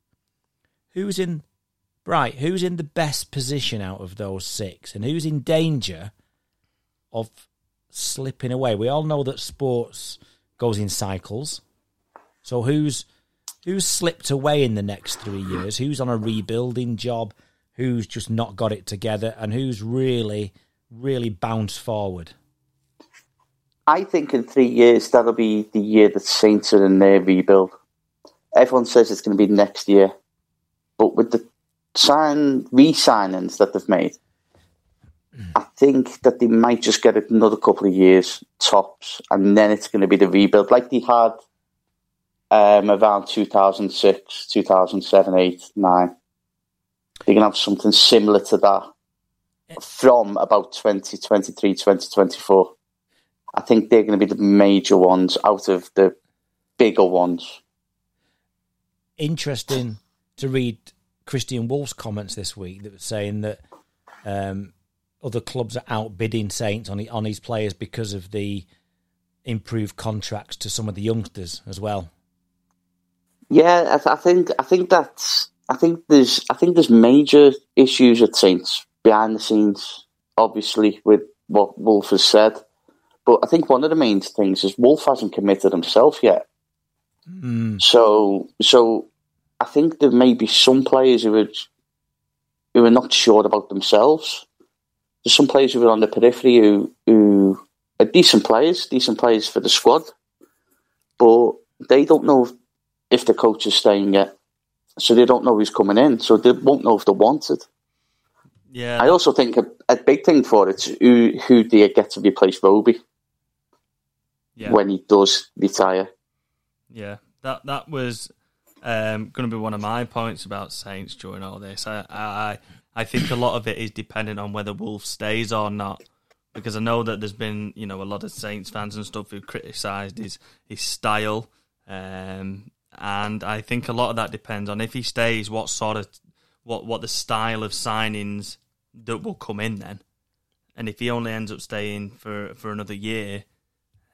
Who's in right? Who's in the best position out of those six, and who's in danger of slipping away? We all know that sports goes in cycles. So who's who's slipped away in the next three years? Who's on a rebuilding job? Who's just not got it together? And who's really, really bounced forward? I think in three years that'll be the year that Saints are in their rebuild. Everyone says it's going to be next year, but with the sign re-signings that they've made, I think that they might just get another couple of years tops, and then it's going to be the rebuild, like they had um, around 2006, 2007, 8, 9. Going to have something similar to that from about 2023, 2024. I think they're going to be the major ones out of the bigger ones. Interesting to read Kristian Woolf's comments this week that was saying that um, other clubs are outbidding Saints on on his players because of the improved contracts to some of the youngsters as well. Yeah, I, th- I think I think that's I think there's I think there's major issues at Saints behind the scenes, obviously with what Woolf has said. But I think one of the main things is Woolf hasn't committed himself yet. Hmm. So so I think there may be some players who are who are not sure about themselves. There's some players who are on the periphery who who are decent players, decent players for the squad, but they don't know if the coach is staying yet. So they don't know who's coming in. So they won't know if they're wanted. Yeah, I also think a, a big thing for it is who who do you get to replace Roby yeah. when he does retire. Yeah, that that was um, going to be one of my points about Saints during all this. I, I I think a lot of it is dependent on whether Woolf stays or not, because I know that there's been you know a lot of Saints fans and stuff who criticised his his style, um, and I think a lot of that depends on if he stays, what sort of what what the style of signings that will come in then, and if he only ends up staying for for another year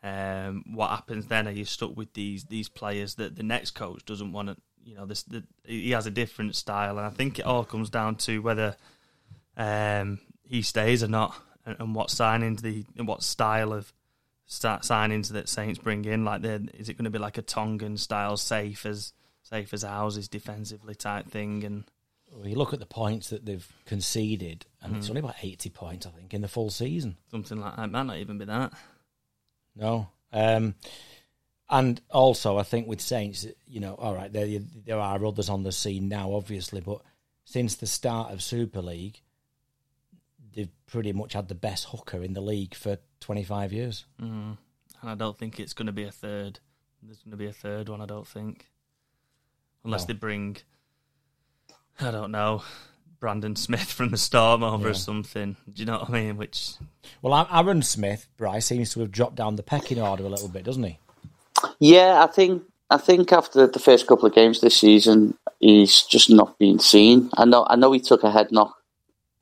um, what happens then? Are you stuck with these these players that the next coach doesn't want to? You know, this the, he has a different style, and I think it all comes down to whether um, he stays or not, and, and what signings the and what style of start signings that Saints bring in. Like, is it going to be like a Tongan style, safe as safe as houses, defensively type thing? And Well, you look at the points that they've conceded, and it's only about 80 points, I think, in the full season. something like that might not even be that. No. Um, and also, I think with Saints, you know, all right, there there are others on the scene now, obviously, but since the start of Super League, they've pretty much had the best hooker in the league for 25 years. Mm. And I don't think it's going to be a third. There's going to be a third one, I don't think. Unless No. they bring, I don't know, Brandon Smith from the Storm over or something. Do you know what I mean? Which, Well, Aaron Smith, Bryce, seems to have dropped down the pecking order a little bit, doesn't he? Yeah, I think I think after the first couple of games this season, he's just not been seen. I know I know he took a head knock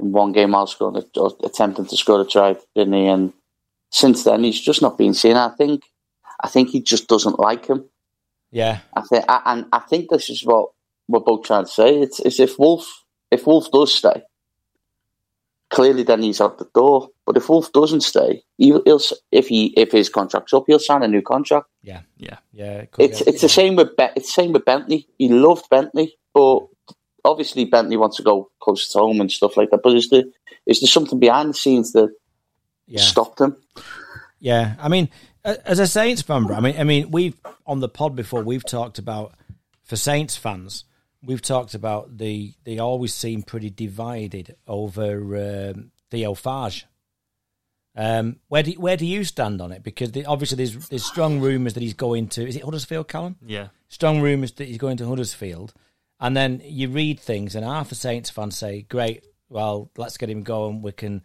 in one game while scoring or attempting to score a try, didn't he? And since then, he's just not been seen. I think I think he just doesn't like him. Yeah. I think, I, and I think this is what we're both trying to say. It's, it's if Woolf if Woolf does stay, clearly then he's out the door. But if Woolf doesn't stay, he'll, he'll if he if his contract's up, he'll sign a new contract. Yeah. yeah. Yeah. it It's it's the same with Be- it's the same with Bentley. He loved Bentley, but obviously Bentley wants to go close to home and stuff like that. But is there is there something behind the scenes that yeah. stopped him? Yeah, I mean, as a Saints fan, bro, I mean, I mean, we've on the pod before we've talked about for Saints fans, we've talked about the they always seem pretty divided over um, Theo Fages. Um, where do where do you stand on it? Because the, obviously there's there's strong rumours that he's going to is it Huddersfield, Callum? Yeah. Strong rumours that he's going to Huddersfield, and then you read things, and half the Saints fans say, "Great, well, let's get him going. We can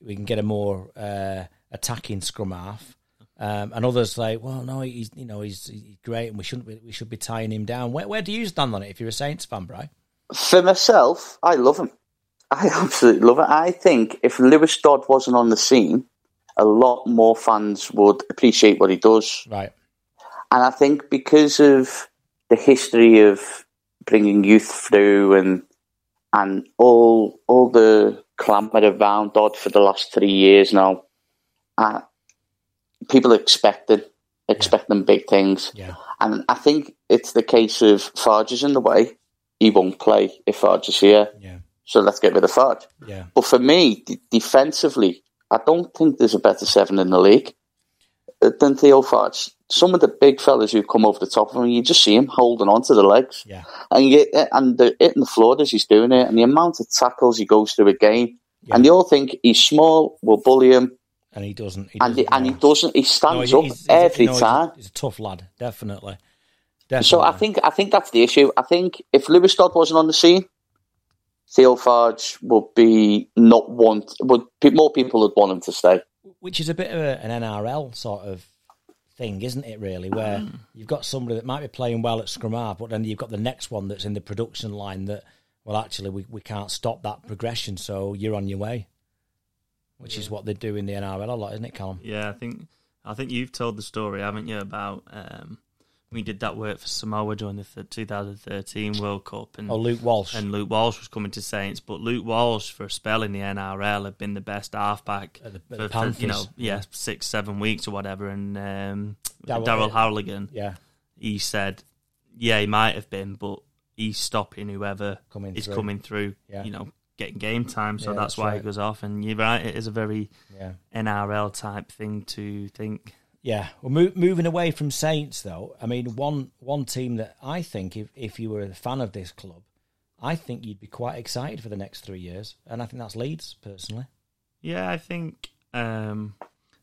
we can get a more uh, attacking scrum half." Um, and others say, well, no, he's you know he's, he's great, and we shouldn't be, we should be tying him down. Where, where do you stand on it if you're a Saints fan, Bry? For myself, I love him. I absolutely love it. I think if Lewis Dodd wasn't on the scene, a lot more fans would appreciate what he does. Right. And I think because of the history of bringing youth through and and all all the clamour around Dodd for the last three years now, uh, people expected expecting big things. Yeah. And I think it's the case of Fages is in the way. He won't play if Fages is here. Yeah. So let's get rid of Fages. Yeah. But for me, d- defensively, I don't think there's a better seven in the league uh, than Theo Fages. Some of the big fellas who come over the top of him, you just see him holding on to the legs. Yeah. And you, and they're hitting the floor as he's doing it, and the amount of tackles he goes through a game. Yeah. And they all think he's small, we'll bully him, And he doesn't. He and he, doesn't and he doesn't. He No, stands he's- up he's- every no, he's a- time. He's a, tough lad, definitely. Definitely. So I think I think that's the issue. I think if Lewis Dodd wasn't on the scene, Theo Fages would be not want. Would more people would want him to stay. which is a bit of a, an NRL sort of thing, isn't it? Really, where Mm. you've got somebody that might be playing well at scrum half, but then you've got the next one that's in the production line that, well, actually, we, we can't stop that progression, so you're on your way. Which is what they do in the NRL a lot, isn't it, Callum? Yeah, I think I think you've told the story, haven't you, about um, we did that work for Samoa during the th- 2013 World Cup, and Oh, Luke Walsh. and Luke Walsh was coming to Saints, but Luke Walsh for a spell in the NRL had been the best halfback At the- at for, for, you know yeah six seven weeks or whatever, and um, Daryl Halligan yeah, he said, yeah, he might have been, but he's stopping whoever Coming is through. coming through, Yeah. you know, getting game time. So Yeah, that's that's why right. he goes off. And you're right, it is a very yeah. NRL type thing to think. Yeah. Well, mo- moving away from Saints, though, I mean, one one team that I think, if if you were a fan of this club, I think you'd be quite excited for the next three years, and I think that's Leeds, personally. Yeah, I think um,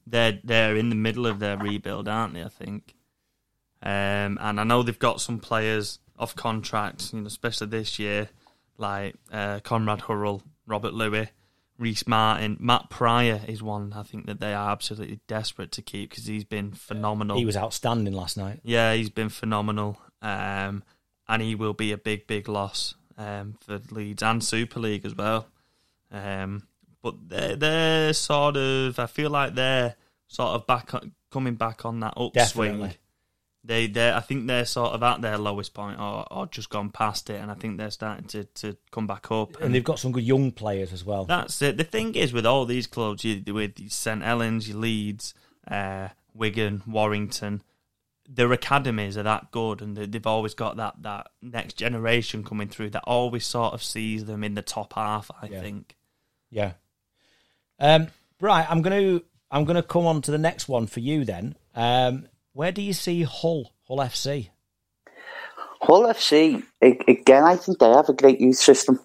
they're they're in the middle of their rebuild, aren't they? I think, um, and I know they've got some players off contract, you know, especially this year, like uh, Conrad Hurrell, Robert Lui, Rhyse Martin, Matt Prior is one I think that they are absolutely desperate to keep because he's been phenomenal. He was outstanding last night. Yeah, he's been phenomenal, um, and he will be a big, big loss um, for Leeds and Super League as well. Um, but they're, they're sort of, I feel like they're sort of back coming back on that upswing. Definitely. They, they, I think they're sort of at their lowest point, or, or just gone past it, and I think they're starting to, to come back up. And they've got some good young players as well. That's it. The thing is with all these clubs, you, with St Helens, your Leeds, uh, Wigan, Warrington, their academies are that good, and they- they've always got that, that next generation coming through that always sort of sees them in the top half. I Yeah. think. Yeah. Um, right, I'm going to I'm to come on to the next one for you then. Um, where do you see Hull Hull FC? Hull FC, again, I think they have a great youth system.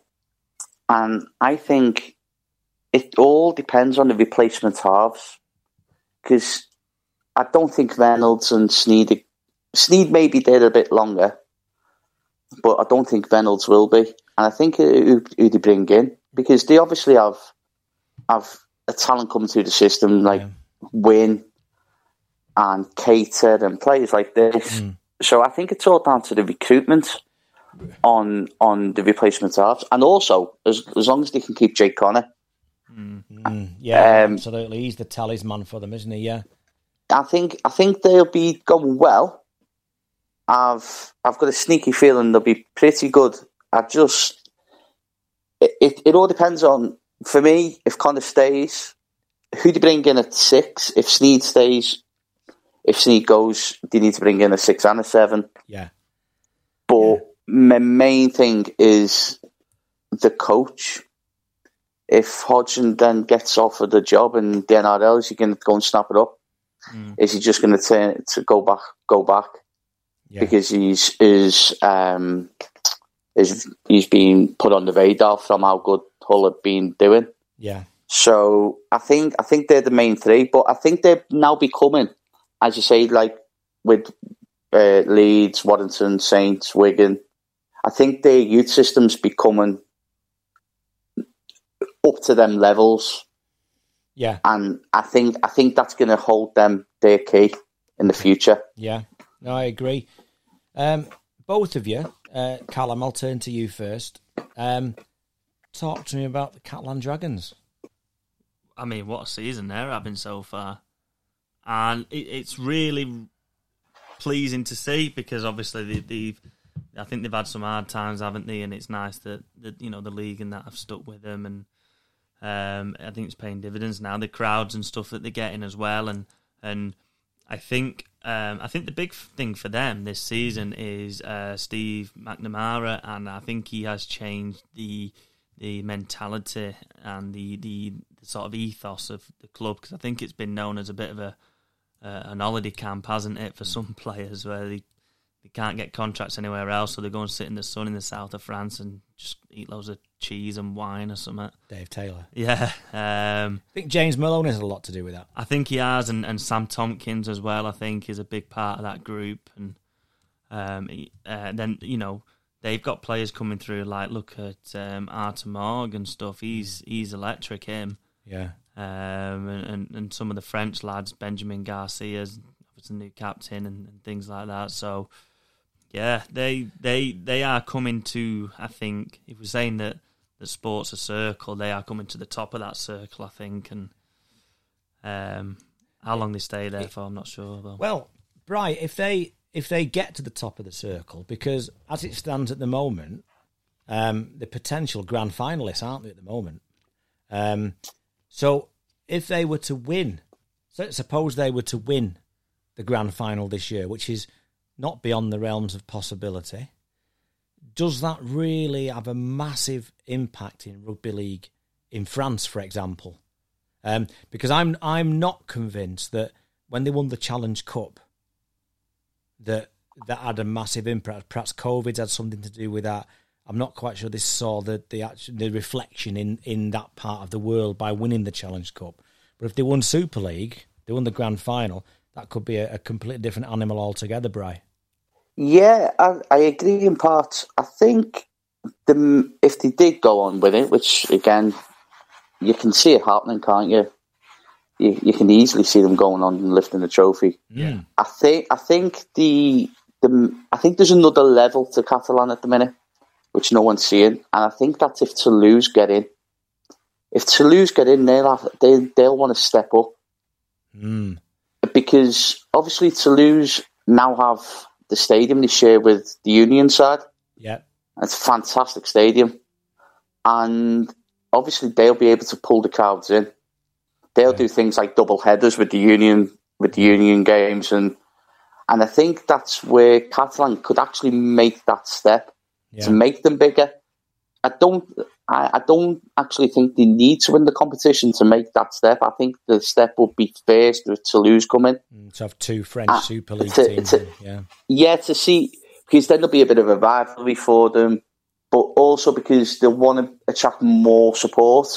And I think it all depends on the replacement halves. Because I don't think Reynolds and Sneyd, Sneyd may be there a bit longer, but I don't think Reynolds will be. And I think who, who they bring in, because they obviously have have a talent coming through the system, like Yeah. Win and Cater and players like this. So I think it's all down to the recruitment on on the replacement halves, and also as as long as they can keep Jake Connor, Mm, yeah, Um, absolutely. He's the talisman for them, isn't he? Yeah. I think I think they'll be going well. I've I've got a sneaky feeling they'll be pretty good. I just it, it, it all depends on for me if Connor stays, who do you bring in at six? If Sneyd stays, if Sneyd goes, do you need to bring in a six and a seven? Yeah. But my main thing is the coach. If Hodgson then gets offered a job in the NRL, is he going to go and snap it up? Is he just going to turn to go back? Go back Yeah. because he's is um is he's been put on the radar from how good Hull have been doing. yeah. So I think I think they're the main three, but I think they're now becoming, as you say, like with uh, Leeds, Warrington, Saints, Wigan. I think their youth system's becoming up to them levels, Yeah. and I think I think that's going to hold them their key in the future. Yeah, no, I agree. Um, both of you, uh, Callum, I'll turn to you first. Um, talk to me about the Catalan Dragons. I mean, what a season they're having so far, and it, it's really pleasing to see because obviously they, they've, I think they've had some hard times, haven't they? And it's nice that, that you know the league and that have stuck with them, and um, I think it's paying dividends now. The crowds and stuff that they're getting as well, and and I think um, I think the big thing for them this season is uh, Steve McNamara, and I think he has changed the the mentality and the, the, the sort of ethos of the club because I think it's been known as a bit of a uh, an holiday camp, hasn't it, for some players where they they can't get contracts anywhere else, so they go and sit in the sun in the south of France and just eat loads of cheese and wine or something. Dave Taylor. Yeah, um, I think James Maloney has a lot to do with that. I think he has, and, and Sam Tomkins as well. I think is a big part of that group, and um, he- uh, then you know they've got players coming through. Like look at um, Morg and stuff. He's he's electric. Him Yeah, um, and, and some of the French lads, Benjamin Garcia's obviously new captain and, and things like that. So yeah, they they they are coming to. I think if we're saying that that sports a circle, they are coming to the top of that circle. I think, and um, how long they stay there for, I'm not sure. Well, Bright, if they if they get to the top of the circle, because as it stands at the moment, um, the potential grand finalists aren't they at the moment? Um, so if they were to win, so suppose they were to win the grand final this year, which is not beyond the realms of possibility, does that really have a massive impact in rugby league in France, for example? Um, because I'm I'm not convinced that when they won the Challenge Cup, that that had a massive impact. Perhaps COVID's had something to do with that. I'm not quite sure they saw the the action, the reflection in in that part of the world by winning the Challenge Cup. But if they won Super League, they won the grand final. That could be a, a completely different animal altogether, Bry. Yeah, I, I agree in part. I think the if they did go on with it, which again you can see it happening, can't you? You, you can easily see them going on and lifting the trophy. Yeah. I think I think the the I think there's another level to Catalan at the minute, which no one's seeing, and I think that's if Toulouse get in. If Toulouse get in, they'll have, they they'll want to step up Mm. because obviously Toulouse now have the stadium they share with the Union side. Yeah. It's a fantastic stadium, and obviously they'll be able to pull the crowds in. They'll Yeah. do things like double headers with the Union with the Union games, and and I think that's where Catalan could actually make that step Yeah. to make them bigger. I don't. I, I don't actually think they need to win the competition to make that step. I think the step would be first with Toulouse coming. Mm, To have two French Ah, Super League a- teams. a- yeah. Yeah, to see because then there'll be a bit of a rivalry for them, but also because they'll want to attract more support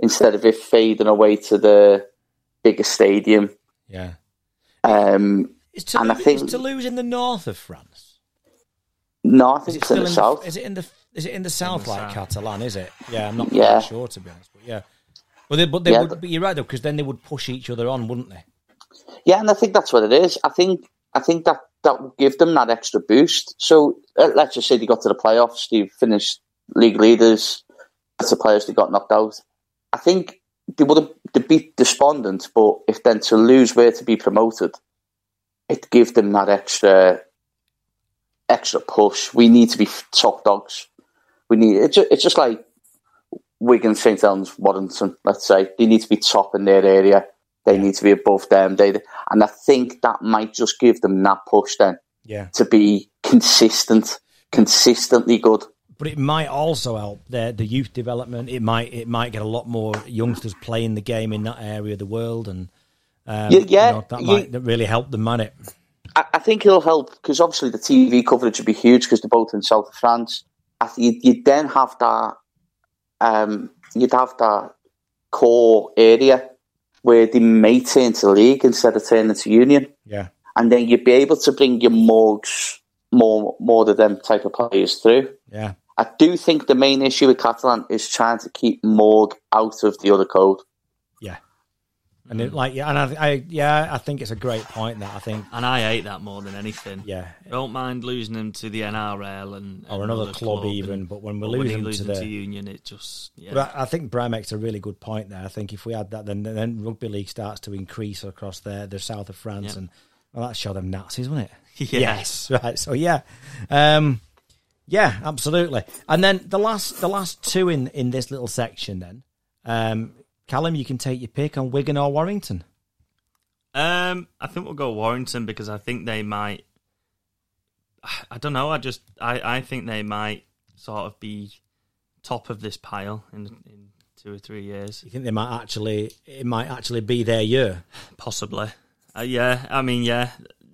instead of it fading away to the bigger stadium. Yeah. Um, Is And I think- is Toulouse in the north of France? No, I Is think it it's in still the south. The, is it in the is it in the south the like south. Catalan? Is it? Yeah, I'm not Yeah. quite sure to be honest, but yeah. But they, but they Yeah, would. but- But you're right though, because then they would push each other on, wouldn't they? Yeah, and I think that's what it is. I think I think that that will give them that extra boost. So uh, let's just say they got to the playoffs, they finished league leaders. That's the players they got knocked out. I think they would have they'd be despondent, but if then Toulouse were to be promoted, it give them that extra extra push. We need to be top dogs. We need it's it's just like Wigan, St Helens, Warrington. Let's say they need to be top in their area. They need to be above them. They and I think that might just give them that push then Yeah. to be consistent, consistently good. But it might also help the the youth development. It might it might get a lot more youngsters playing the game in that area of the world, and Um, Yeah, yeah, you know, that you- might really help them, might it? I, I think it'll help because obviously the TV coverage would be huge because they're both in south of France. I think you'd, you'd then have that, um, you'd have that core area where they may turn to league instead of turning to union, Yeah, and then you'd be able to bring your mugs more more of them type of players through. yeah, I do think the main issue with Catalan is trying to keep Morg out of the other code. And it, like, yeah, and I, I, yeah, I think it's a great point. That I think, And I hate that more than anything. yeah, don't mind losing them to the NRL and or another club, and- even. But when we're but when you to lose them the, to Union, it just yeah. But I, I think Brian makes a really good point there. I think if we had that, then then rugby league starts to increase across the the south of France, Yeah. and well, that show them Nazis, wouldn't it? Yeah. Yes, right. So yeah, um, yeah, absolutely. And then the last the last two in in this little section, then, um, Callum, you can take your pick on Wigan or Warrington. Um, I think we'll go Warrington because I think they might. I don't know. I just I, I think they might sort of be top of this pile in in two or three years, You think they might actually it might actually be their year? possibly. Uh, yeah, I mean, yeah.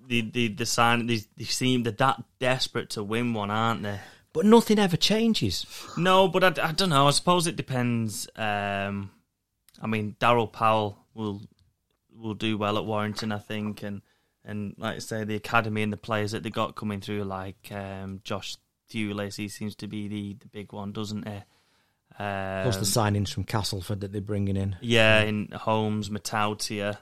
The the the sign they, they seem they're that desperate to win one, aren't they? But nothing ever changes. No, but I, I don't know. I suppose it depends. Um, I mean, Daryl Powell will will do well at Warrington, I think, and and like I say, the academy and the players that they got coming through, like um, Josh Thewlis, he seems to be the, the big one, doesn't he? Um, Plus the signings from Castleford that they're bringing in. yeah, in Holmes, Matautia.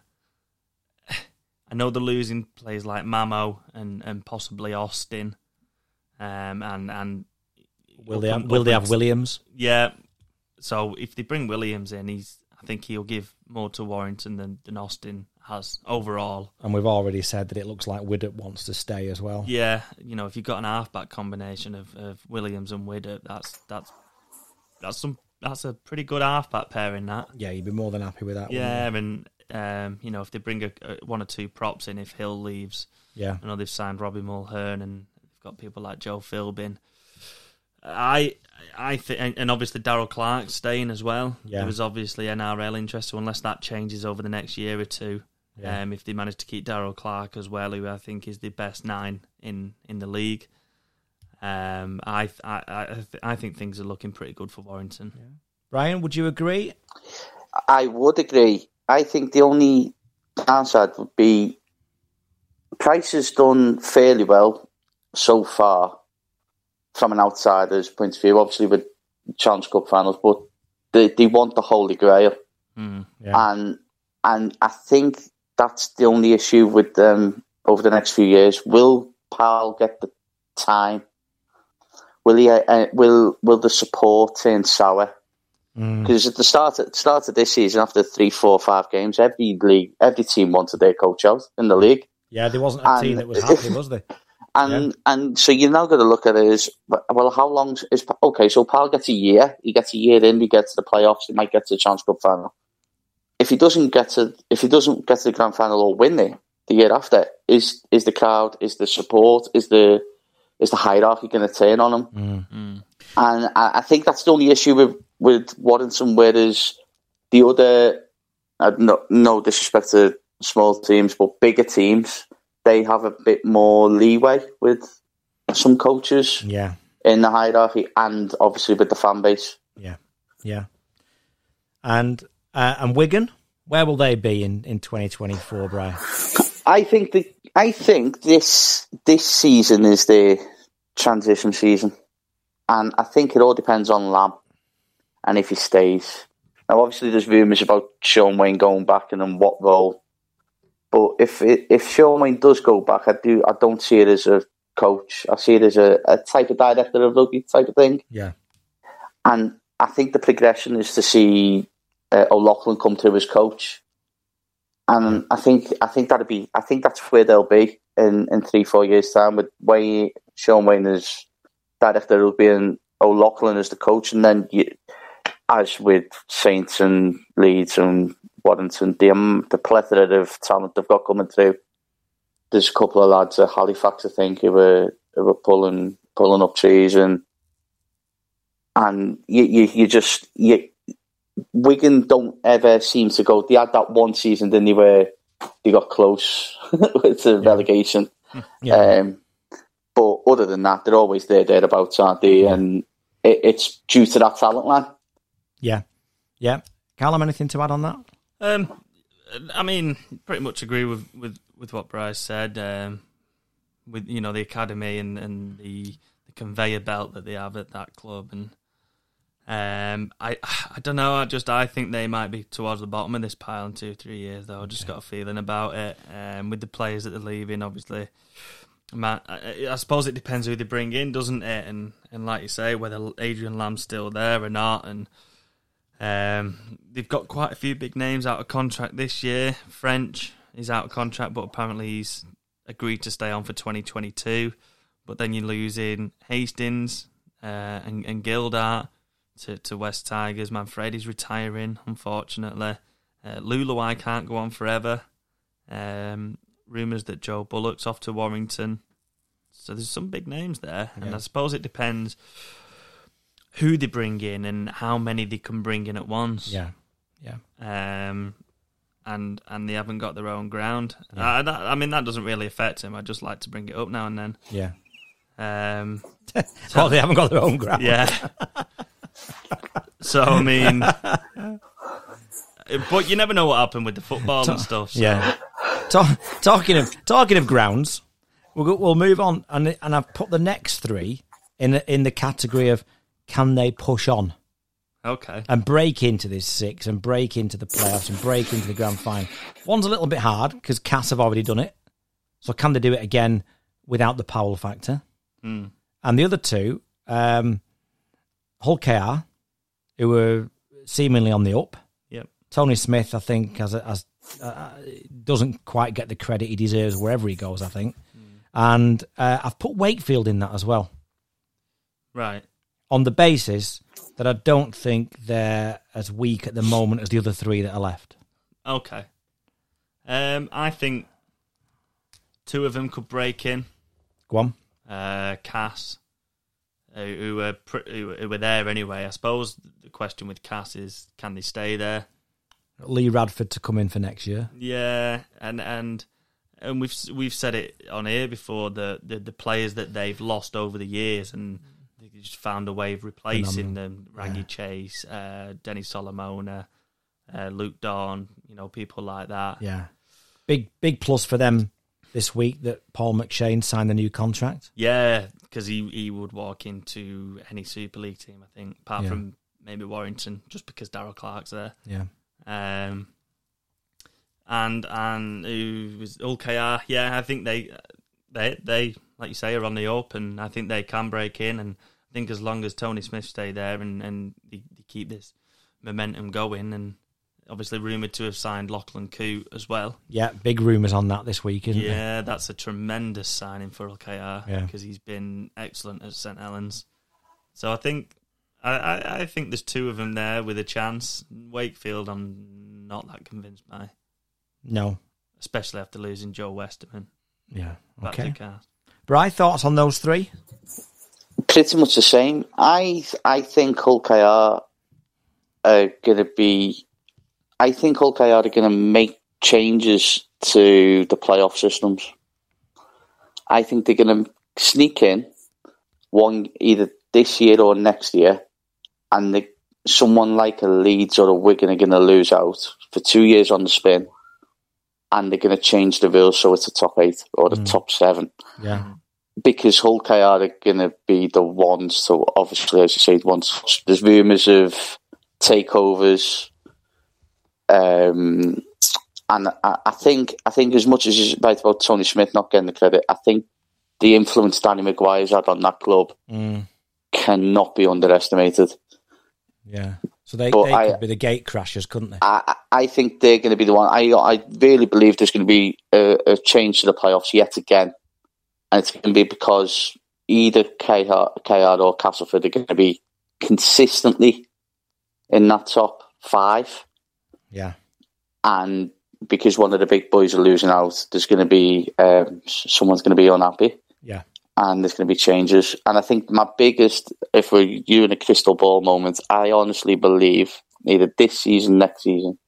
I know they're losing players like Mamo and, and possibly Austin, um, and and Will they have, will they have Williams? yeah. So if they bring Williams in, he's I think he'll give more to Warrington than, than Austin has overall. And we've already said that it looks like Widdop wants to stay as well. Yeah, you know, if you've got an halfback combination of, of Williams and Widdop, that's that's that's some that's a pretty good halfback pairing. That Yeah, you'd be more than happy with that. yeah, and um, you know, if they bring a, a, one or two props in, if Hill leaves, yeah. I know they've signed Robbie Mulhern and they've got people like Joe Philbin. I I think, and obviously Daryl Clark staying as well. Yeah. There was obviously NRL interest, so unless that changes over the next year or two, Yeah. um, if they manage to keep Daryl Clark as well, who I think is the best nine in, in the league, um, I I I, th- I think things are looking pretty good for Warrington. Brian, would you agree? I would agree. I think the only downside would be Price has done fairly well so far from an outsider's point of view, obviously with Challenge Cup finals, but they, they want the Holy Grail. Mm. Yeah. And and I think that's the only issue with them over the next few years. Will Powell get the time? Will he? Uh, will Will the support turn sour? Mm. Because at the start at the start of this season, after three, four, five games, every league, every team wanted their coach out in the league, Yeah, there wasn't a team that was happy, was there? And and so you're now going to look at it as well. How long is okay? So Powell gets a year. He gets a year in. He gets to the playoffs. He might get to the Chance Cup final. If he doesn't get to, if he doesn't get to the grand final or win it the year after, is is the crowd, is the support, is the is the hierarchy going to turn on him? Mm. Mm. And I, I think that's the only issue with, with Warrington, whereas the other, uh, no, no disrespect to small teams, but bigger teams, they have a bit more leeway with some coaches Yeah, in the hierarchy and obviously with the fan base. yeah, yeah. And uh, and Wigan, where will they be in, in 2024, Brian? I think the, I think this this season is the transition season, and I think it all depends on Lam and if he stays. Now, obviously, there's rumours about Shaun Wane going back and in what role. But if it, if Shaun Wane does go back, I do I don't see it as a coach. I see it as a, a type of director of rugby type of thing. Yeah, And I think the progression is to see uh, O'Loughlin come through as coach, and I think I think that'd be I think that's where they'll be in, in three four years time with Wane Shaun Wane as director of rugby and O'Loughlin as the coach, and then you, as with Saints and Leeds and Warrington, the um, the plethora of talent they've got coming through. There's a couple of lads at Halifax, I think, who were who were pulling pulling up trees and and you, you, you just you, Wigan don't ever seem to go. They had that one season, didn't they, where they got close with the relegation. Yeah. Um, but other than that, they're always there, thereabouts, aren't they? And it, it's due to that talent line. Yeah. Yeah. Callum, anything to add on that? Um, I mean, pretty much agree with, with, with what Bryce said. Um, with you know the academy and, and the, the conveyor belt that they have at that club, and um, I I don't know. I just I think they might be towards the bottom of this pile in two three years. Though I just got a feeling about it. Um, with the players that they're leaving, obviously. Man, I, I suppose it depends who they bring in, doesn't it? And and like you say, whether Adrian Lam's still there or not, and um, they've got quite a few big names out of contract this year. French is out of contract, but apparently he's agreed to stay on for 2022. But then you're losing Hastings uh, and, and Gildart to, to West Tigers. Manfredi's retiring, unfortunately. Uh, Leuluai can't go on forever. Um, rumours that Joe Bullock's off to Warrington. So there's some big names there. And I suppose it depends who they bring in and how many they can bring in at once. Yeah. Yeah. Um, and and they haven't got their own ground. Yeah. I, that, I mean, that doesn't really affect him. I just like to bring it up now and then. Yeah. Um, Well, they haven't got their own ground. yeah. so I mean, but you never know what happened with the football and stuff. So. Yeah. Ta- talking of talking of grounds, we'll go, we'll move on, and and I've put the next three in the, in the category of can they push on Okay. and break into this six and break into the playoffs and break into the grand final. One's a little bit hard because Cass have already done it, so can they do it again without the Powell factor? Hmm. And the other two, um, Hull KR, who were seemingly on the up. Yep. Tony Smith, I think, has, has uh, doesn't quite get the credit he deserves wherever he goes. I think, and uh, I've put Wakefield in that as well Right. On the basis that I don't think they're as weak at the moment as the other three that are left. Okay. Um, I think two of them could break in. Go on. uh, Cass, uh, who were pr- who, who were there anyway. I suppose the question with Cass is, can they stay there? Lee Radford to come in for next year. Yeah, and and and we've we've said it on here before. The the, the players that they've lost over the years, and they just found a way of replacing them. Rangi Chase, uh, Denny Solomona, uh, Luke Dorn. You know, people like that. Yeah. Big big plus for them this week that Paul McShane signed the new contract. Yeah, because he he would walk into any Super League team, I think, apart Yeah. from maybe Warrington, just because Daryl Clark's there. Yeah. Um, and and who was Hull KR? Yeah, I think they they they like you say are on the open. I think they can break in. And I think as long as Tony Smith stay there and and they, they keep this momentum going, and obviously rumored to have signed Lachlan Coote as well. Yeah, big rumours on that this week, isn't there? Yeah, that's a tremendous signing for Hull KR Yeah. because he's been excellent at St Helens. So I think I, I, I think there's two of them there with a chance. Wakefield, I'm not that convinced by, No. especially after losing Joe Westerman. Yeah. Back Okay. to cast. Bry, thoughts on those three? Pretty much the same. I I think Hull KR are going to be. I think Hull KR are going to make changes to the playoff systems. I think they're going to sneak in one either this year or next year, and the, someone like a Leeds or a Wigan are going to lose out for two years on the spin, and they're going to change the rules so it's a top eight or the mm. top seven Yeah. Because Hull KR are going to be the ones So obviously, as you say, the ones. There's rumours of takeovers, um, and I, I think I think as much as you're right about Tony Smith not getting the credit, I think the influence Danny McGuire's had on that club Mm, cannot be underestimated. yeah. So they, But they I- could be the gate crashers, couldn't they? I, I I think they're going to be the one. I I really believe there's going to be a, a change to the playoffs yet again, and it's going to be because either KR, KR or Castleford are going to be consistently in that top five, yeah. and because one of the big boys are losing out, there's going to be um, someone's going to be unhappy, Yeah. and there's going to be changes. And I think my biggest, if we're you in a crystal ball moment, I honestly believe either this season, next season,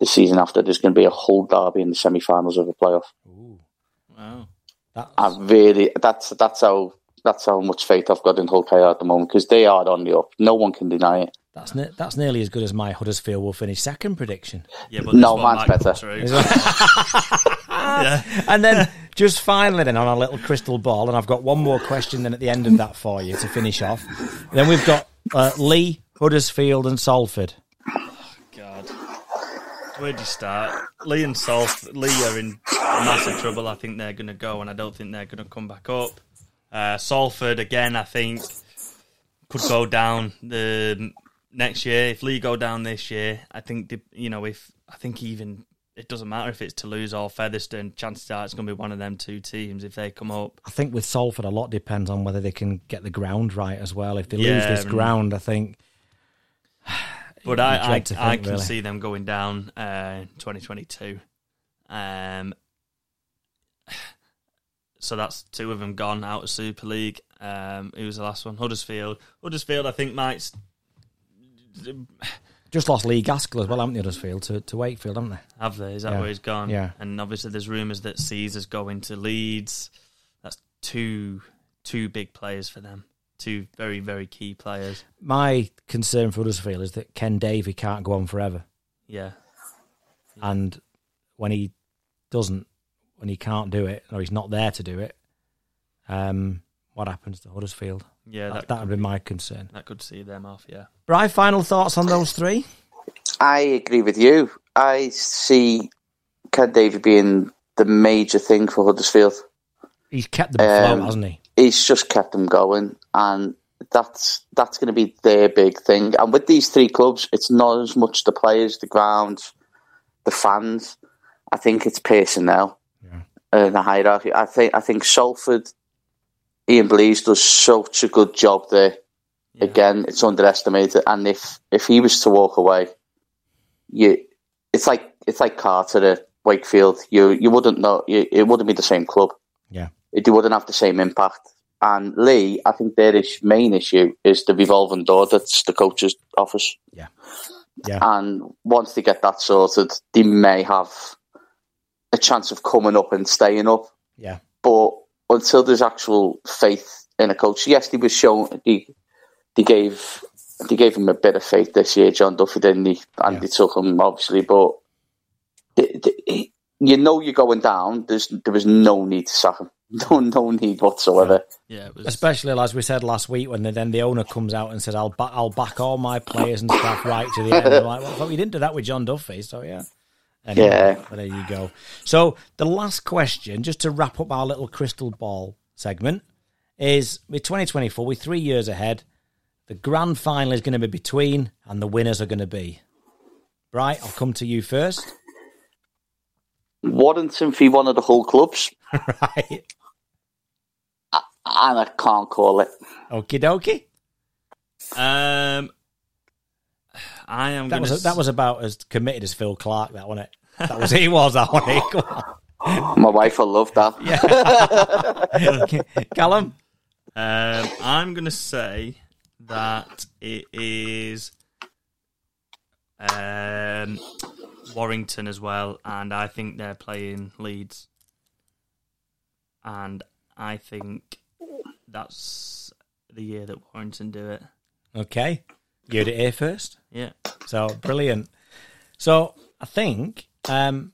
the season after there's going to be a Hull derby in the semi-finals of the playoff. Wow. That's, I really that's that's how that's how much faith I've got in Hull KR at the moment because they are on the up. No one can deny it. that's ne- that's nearly as good as my Huddersfield will finish second prediction. Yeah, but No, this one mine's better. yeah. And then just finally, then on a little crystal ball, and I've got one more question then at the end of that for you to finish off. Then we've got uh, Leigh, Huddersfield, and Salford. God. Where do you start? Leigh and Solf, Leigh are in massive trouble. I think they're going to go, and I don't think they're going to come back up. Uh, Salford, again, I think could go down the next year. If Leigh go down this year, I think the, you know if I think even it doesn't matter if it's Toulouse or Featherstone. Chances are it's going to be one of them two teams if they come up. I think with Salford, a lot depends on whether they can get the ground right as well. If they lose this ground, I think. But I, I, to I can really. see them going down uh, 2022. Um, so that's two of them gone out of Super League. Um, who was the last one? Huddersfield. Huddersfield, I think, might. Just lost Lee Gaskell as well, haven't they, Huddersfield, to, to Wakefield, haven't they? Have they? Is that Yeah. where he's gone? Yeah. And obviously, there's rumours that Sezer's going to Leeds. That's two two big players for them. Two very very key players. My concern for Huddersfield is that Ken Davy can't go on forever. Yeah. And when he doesn't, when he can't do it, or he's not there to do it, um, what happens to Huddersfield? Yeah. That, That that would be my concern. that could see them off. Yeah. Bri, final thoughts on those three? I agree with you. I see Ken Davy being the major thing for Huddersfield. He's kept them afloat, Um, hasn't he? He's just kept them going, and that's that's going to be their big thing. And with these three clubs, it's not as much the players, the grounds, the fans. I think it's personnel Yeah. uh, the hierarchy. I think I think Salford, Ian Blease does such a good job there. Yeah. Again, it's underestimated, and if if he was to walk away, you, it's like it's like Carter at Wakefield. You you wouldn't know. You, it wouldn't be the same club. Yeah. It wouldn't have the same impact. And Leigh, I think their is- main issue is the revolving door that's the coach's office. Yeah. Yeah. And once they get that sorted, they may have a chance of coming up and staying up. Yeah. But until there's actual faith in a coach, yes, they was shown they, they gave they gave him a bit of faith this year, John Duffy, didn't he? And Yeah. they took him obviously, but the- the- you know you're going down. There's there was no need to sack him. No, no need whatsoever. Yeah. Was, Especially as we said last week, when the, then the owner comes out and says, "I'll ba- I'll back all my players and staff right to the end." I'm like, well, we didn't do that with John Duffy, so yeah. Anyway, Yeah. but there you go. So the last question, just to wrap up our little crystal ball segment, is with 2024, we're three years ahead. The grand final is going to be between, and the winners are going to be. Right, I'll come to you first. Warrington for one of the Hull clubs, right, and I can't call it. okie dokie. um, I am. That gonna was that was about as committed as Phil Clark. That wasn't it. That was he was that one. Come on. My wife will love that. Callum. Um, I'm going to say that it is um, Warrington as well, and I think they're playing Leeds, and I think that's the year that Warrington do it. Okay, you heard it here first. Yeah, So brilliant. So I think, um,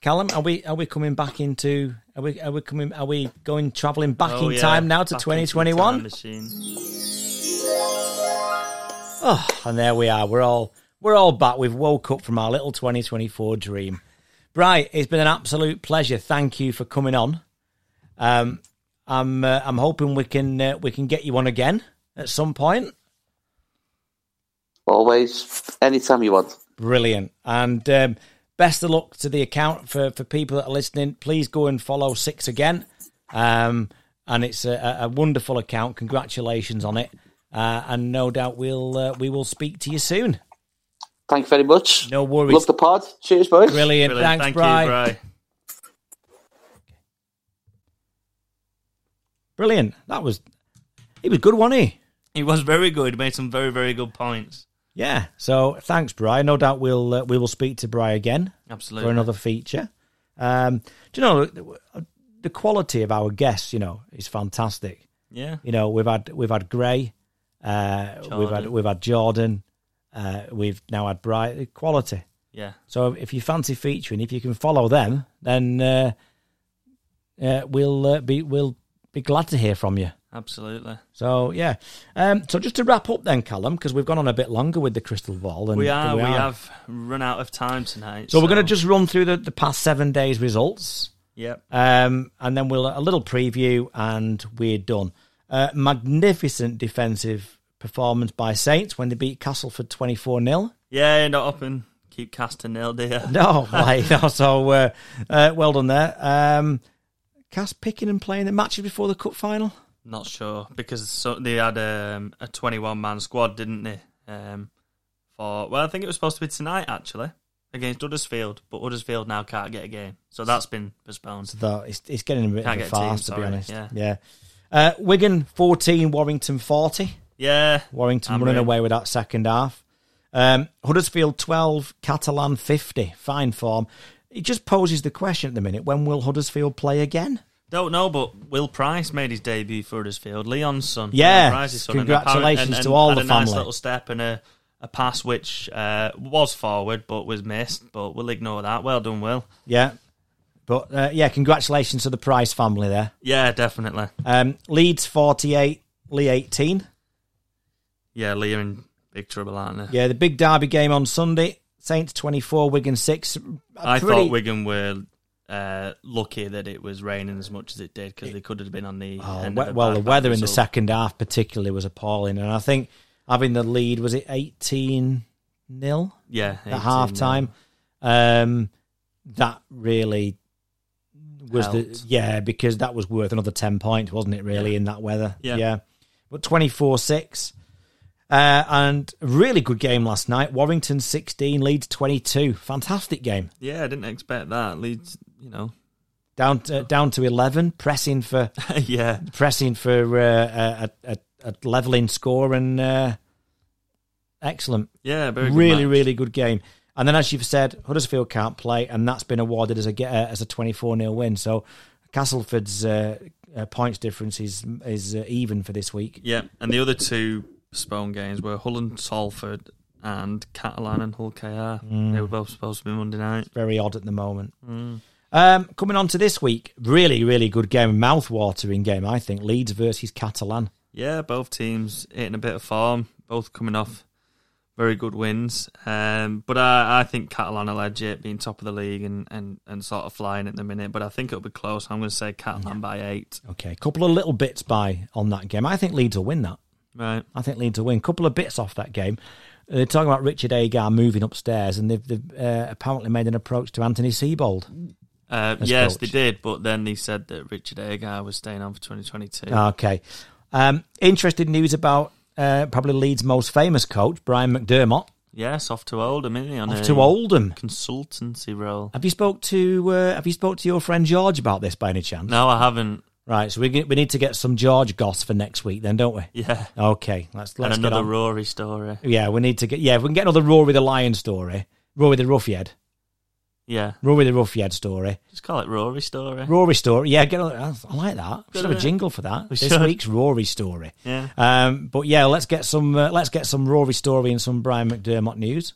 Callum, are we are we coming back into? Are we are we coming? Are we going travelling back Oh, in yeah, time now to twenty twenty one? Oh, and there we are. We're all we're all back. We've woke up from our little twenty twenty four dream. Bright, it's been an absolute pleasure. Thank you for coming on. Um, I'm uh, I'm hoping we can uh, we can get you on again at some point. Always, anytime you want. Brilliant. And um, best of luck to the account for, for people that are listening. Please go and follow Six again. Um, and it's a, a wonderful account. Congratulations on it. Uh, and no doubt we'll uh, we will speak to you soon. Thank you very much. No worries. Love the pod. Cheers, boys. Brilliant. Brilliant. Thanks, Thank Bri. you, Bri. Brilliant. That was he was good, wasn't he? He was very good. Made some very very good points. Yeah. So thanks, Bri. No doubt we'll uh, we will speak to Bri again Absolutely. for another feature. Um, do you know the, the quality of our guests? You know, is fantastic. Yeah. You know, we've had we've had Gray, uh, we've had we've had Jordan, uh, we've now had Bright quality. Yeah. So if you fancy featuring, if you can follow them, then uh, uh, we'll uh, be we'll be glad to hear from you. Absolutely. So yeah. Um, so just to wrap up then, Callum, because we've gone on a bit longer with the crystal ball. And We are. We, have run out of time tonight. So we're going to just run through the, the past seven days results. Yep. Um, and then we'll a little preview, and we're done. Uh, magnificent defensive performance by Saints when they beat Castleford twenty four 0 Yeah, not up and keep casting nil, dear. No, like no. So uh, uh, well done there. Um, Cass picking and playing the matches before the cup final. Not sure because so they had um, a 21 man squad, didn't they? Um, for well, I think it was supposed to be tonight actually against Huddersfield, but Huddersfield now can't get a game, so that's been postponed. So it's, it's getting a bit Can't of a get team, farce, to be honest. yeah. yeah. Uh, Wigan fourteen, Warrington forty. Yeah, Warrington I'm running in. away with that second half. Um, Huddersfield 12, Catalan 50. Fine form. It just poses the question at the minute when will Huddersfield play again? don't know, but Will Pryce made his debut for Huddersfield, Leon's son. Yeah, Pryce's son, congratulations apparent- and- to all the a nice little step and a, a pass which uh, was forward but was missed. But we'll ignore that. Well done, Will. Yeah. But uh, yeah, congratulations to the Pryce family there. Yeah, definitely. Um, Leeds 48, Leigh 18. Yeah, Leigh are in big trouble, aren't they? Yeah, the big derby game on Sunday. Saints 24, Wigan 6. A I pretty- thought Wigan were uh, lucky that it was raining as much as it did because they could have been on the Oh, end we- of the well, the weather in the second half particularly was appalling. And I think having the lead, was it 18 nil? Yeah, at 18, half time. Um, that really was the yeah because that was worth another ten points, wasn't it? Really in that weather, Yeah. But twenty four six, uh, and a really good game last night. Warrington sixteen, Leeds twenty two. Fantastic game. Yeah, I didn't expect that. Leeds, you know. Down to, down to eleven, pressing for yeah, pressing for uh, a, a, a leveling score and uh, excellent. yeah, very good really, match. really good game. And then, as you've said, Huddersfield can't play, and that's been awarded as a get- uh, as a twenty four 0 win. So Castleford's uh, uh, points difference is is uh, even for this week. Yeah, and the other two postponed games were Hull and Salford and Catalan and Hull KR. Mm. They were both supposed to be Monday night. Very odd at the moment. Mm. Um, coming on to this week, really, really good game, mouth-watering game. I think Leeds versus Catalan. Yeah, both teams hitting a bit of form, both coming off very good wins. Um, but I, I think Catalan are legit, being top of the league and, and, and sort of flying at the minute. But I think it'll be close. I'm going to say Catalan by eight. Okay, a couple of little bits by on that game. I think Leeds will win that. Right. I think Leeds will win. A couple of bits off that game. They're talking about Richard Agar moving upstairs, and they've, they've uh, apparently made an approach to Anthony Seibold. Uh, yes, coach. they did. But then they said that Richard Agar was staying on for 2022. Okay. Um, interesting news about uh, probably Leeds' most famous coach, Brian McDermott, yes, off to Oldham, isn't he? On off to Oldham. consultancy role. Have you spoke to uh, Have you spoke to your friend George about this by any chance? No, I haven't. Right. So we get, we need to get some George goss for next week, then, don't we? Yeah. Okay. Let's let's and get another. Rory story. Yeah, we need to get. Yeah, if we can get another Rory the Lion story, Rory the Roughhead, Yeah. Rory the Roughhead story, Just call it Rory story. Rory story. Yeah, get. I like that. We should have a jingle for that. We this should. week's Rory story. Yeah. Um, but yeah, let's get some uh, let's get some Rory story and some Brian McDermott news.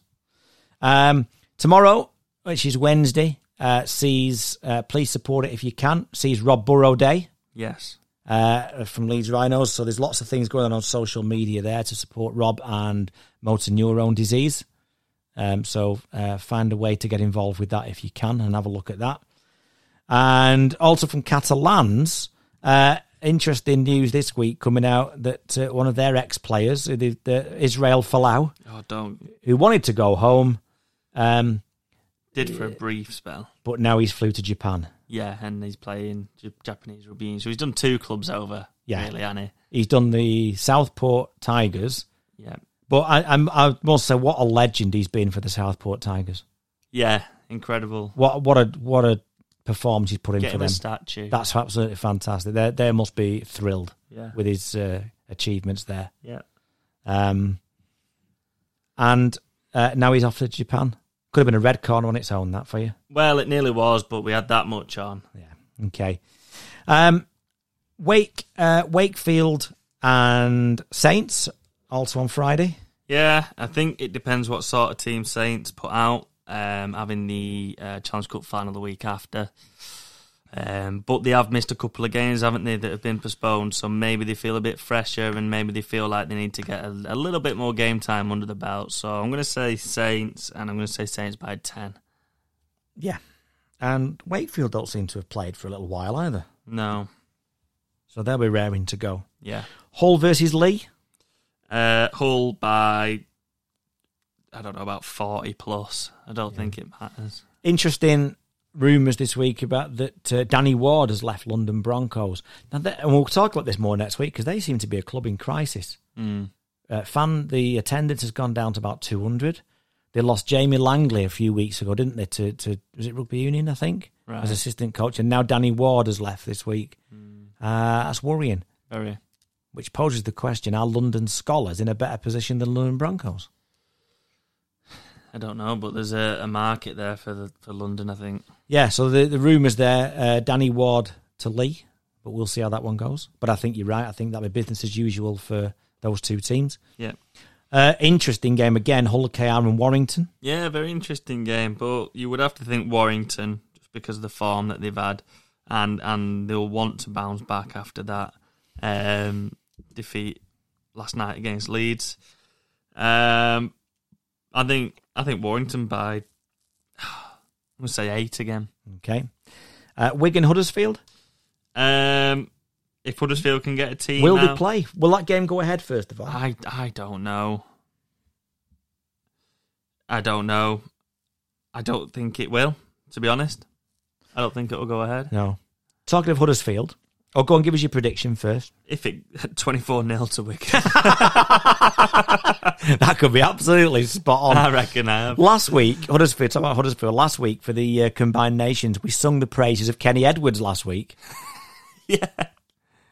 Um, tomorrow, which is Wednesday, uh, sees uh, please support it if you can. Sees Rob Burrow Day Yes. uh, from Leeds Rhinos. So there's lots of things going on on social media there to support Rob and motor neurone disease. Um, so uh, find a way to get involved with that if you can and have a look at that. And also from Catalans, uh, interesting news this week coming out that uh, one of their ex players, the, the Israel Folau, Oh, don't. who wanted to go home, um, Did for a brief spell. but now he's flew to Japan. Yeah, and he's playing Japanese rugby. So he's done two clubs over. Yeah. Really, hasn't He's done the Southport Tigers. Yeah. But I, I'm, I must say, what a legend he's been for the Southport Tigers. Yeah. Incredible. What what a what a performance he's put in for them. statue. That's absolutely fantastic. They they must be thrilled yeah. with his uh, achievements there. Yeah. Um, and uh, now he's off to Japan. Could have been a red corner on its own, that for you. Well, it nearly was, but we had that much on. Yeah. Okay. Um, Wake, uh, Wakefield, and Saints also on Friday. Yeah, I think it depends what sort of team Saints put out. Um, having the uh, Challenge Cup final the week after. Um, but they have missed a couple of games, haven't they, that have been postponed. So maybe they feel a bit fresher and maybe they feel like they need to get a, a little bit more game time under the belt. So I'm going to say Saints and I'm going to say Saints by 10. Yeah. And Wakefield don't seem to have played for a little while either. No. So they'll be raring to go. Yeah. Hull versus Leigh. Uh, Hull by, I don't know, about 40 plus. I don't think it matters. Interesting rumours this week about that uh, Danny Ward has left London Broncos. Now, that, and we'll talk about this more next week because they seem to be a club in crisis. Mm. Uh, fan, the attendance has gone down to about 200. They lost Jamie Langley a few weeks ago, didn't they? To, to was it rugby union? I think Right. as assistant coach, and now Danny Ward has left this week. Uh, that's worrying. Very. Which poses the question: Are London Skolars in a better position than London Broncos? I don't know, but there's a, a market there for the, for London, I think. Yeah. So the the rumours there: uh, Danny Ward to Leigh, but we'll see how that one goes. But I think you're right. I think that'll be business as usual for those two teams. Yeah. Uh, interesting game again. Hull KR and Warrington. Yeah, very interesting game, but you would have to think Warrington just because of the form that they've had, and and they'll want to bounce back after that um, defeat last night against Leeds. Um, I think I think Warrington by I'm gonna say eight again. Okay. Uh, Wigan Huddersfield. Um, if Huddersfield can get a team, Will they play? Will that game go ahead first of all? I I don't know. I don't know. I don't think it will. To be honest, I don't think it will go ahead. No. Talking of Huddersfield, oh, go and give us your prediction first. If it twenty four 0 to Wigan, that could be absolutely spot on. I reckon I have. Last week, Huddersfield, talking about Huddersfield, last week for the uh, Combined Nations, we sung the praises of Kenny Edwards last week. Yeah,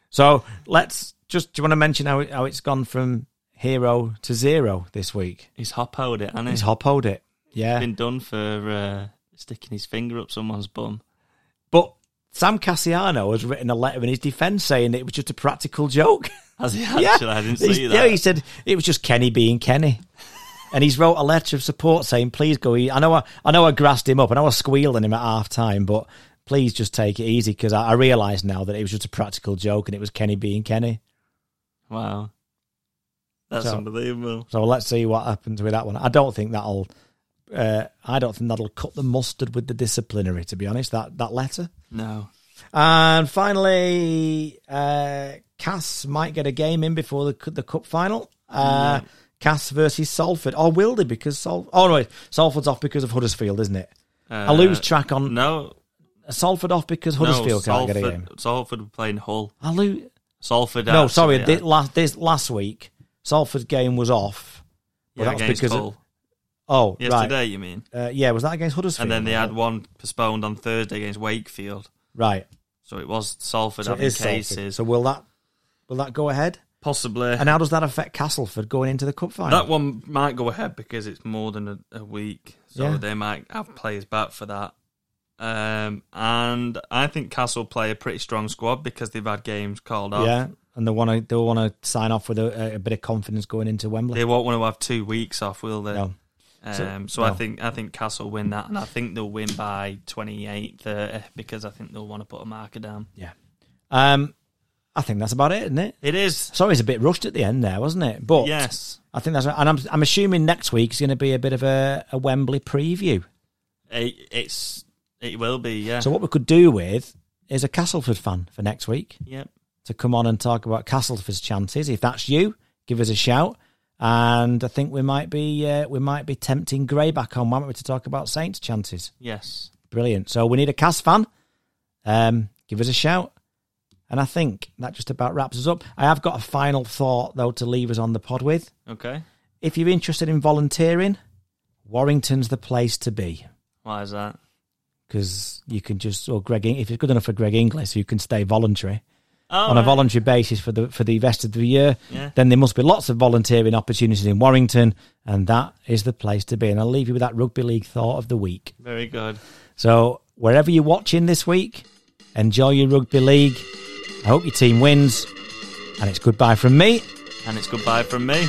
So let's just, do you want to mention how, it, how it's gone from hero to zero this week? he's hoppoed it, and He's he's hoppoed it. Yeah. been done for uh, sticking his finger up someone's bum. But Sam Kasiano has written a letter in his defence saying it was just a practical joke. Has he actually? I didn't see Yeah, he said it was just Kenny being Kenny. And he's wrote a letter of support saying, "Please go. e- I know, I, I know, I grassed him up. I know I squealed on him at half time, but please just take it easy because I, I realise now that it was just a practical joke and it was Kenny being Kenny. Wow, that's So- unbelievable. So let's see what happens with that one. I don't think that'll. Uh, I don't think that'll cut the mustard with the disciplinary. To be honest, that that letter. No, And finally, uh, Cass might get a game in before the the cup final. Uh, Cass versus Salford, or will they? Because Sal- oh no, wait, Salford's off because of Huddersfield, isn't it? I lose Uh, track on No, Salford off because Huddersfield no, can't get a Salford- game. Salford playing Hull. I lose. Salford. No, actually sorry, had- this, last this last week Salford's game was off. But yeah, that was against because of-. Oh, Yesterday, right. you mean? Uh, yeah, was that against Huddersfield? And then they had one postponed on Thursday against Wakefield. right. So it was Salford So having is Salford. cases. So will that will that go ahead? Possibly. And how does that affect Castleford going into the cup final? that one might go ahead because it's more than a, a week. So Yeah. they might have players back for that. Um, and I think Castle play a pretty strong squad because they've had games called off. Yeah, and they want to they want to sign off with a, a bit of confidence going into Wembley. They won't want to have two weeks off, will they? No. Um, So- so I think I think Castle win that, and I think they'll win by 28, 30 because I think they'll want to put a marker down. Yeah. Um, I think that's about it, isn't it? It is, Sorry, it's a bit rushed at the end there, wasn't it? But yes. I think that's and I'm I'm assuming next week is going to be a bit of a, a Wembley preview. It, it's it will be, yeah. So what we could do with is a Castleford fan for next week yep. to come on and talk about Castleford's chances. If that's you, give us a shout. And I think we might be uh, we might be tempting Gray back on, might we, to talk about Saints' chances. Yes. Brilliant. So we need a Cas fan. Um, give us a shout. And I think that just about wraps us up. I have got a final thought though to leave us on the pod with. Okay. If you're interested in volunteering, Warrington's the place to be Why is that? because you can just or Greg if it's good enough for Greg Inglis, you can stay voluntary. Oh, on a voluntary basis for the for the rest of the year, Yeah. then there must be lots of volunteering opportunities in Warrington, and that is the place to be. And I'll leave you with that rugby league thought of the week. Very good. So wherever you're watching this week, enjoy your rugby league. I hope your team wins, and it's goodbye from me. And it's goodbye from me.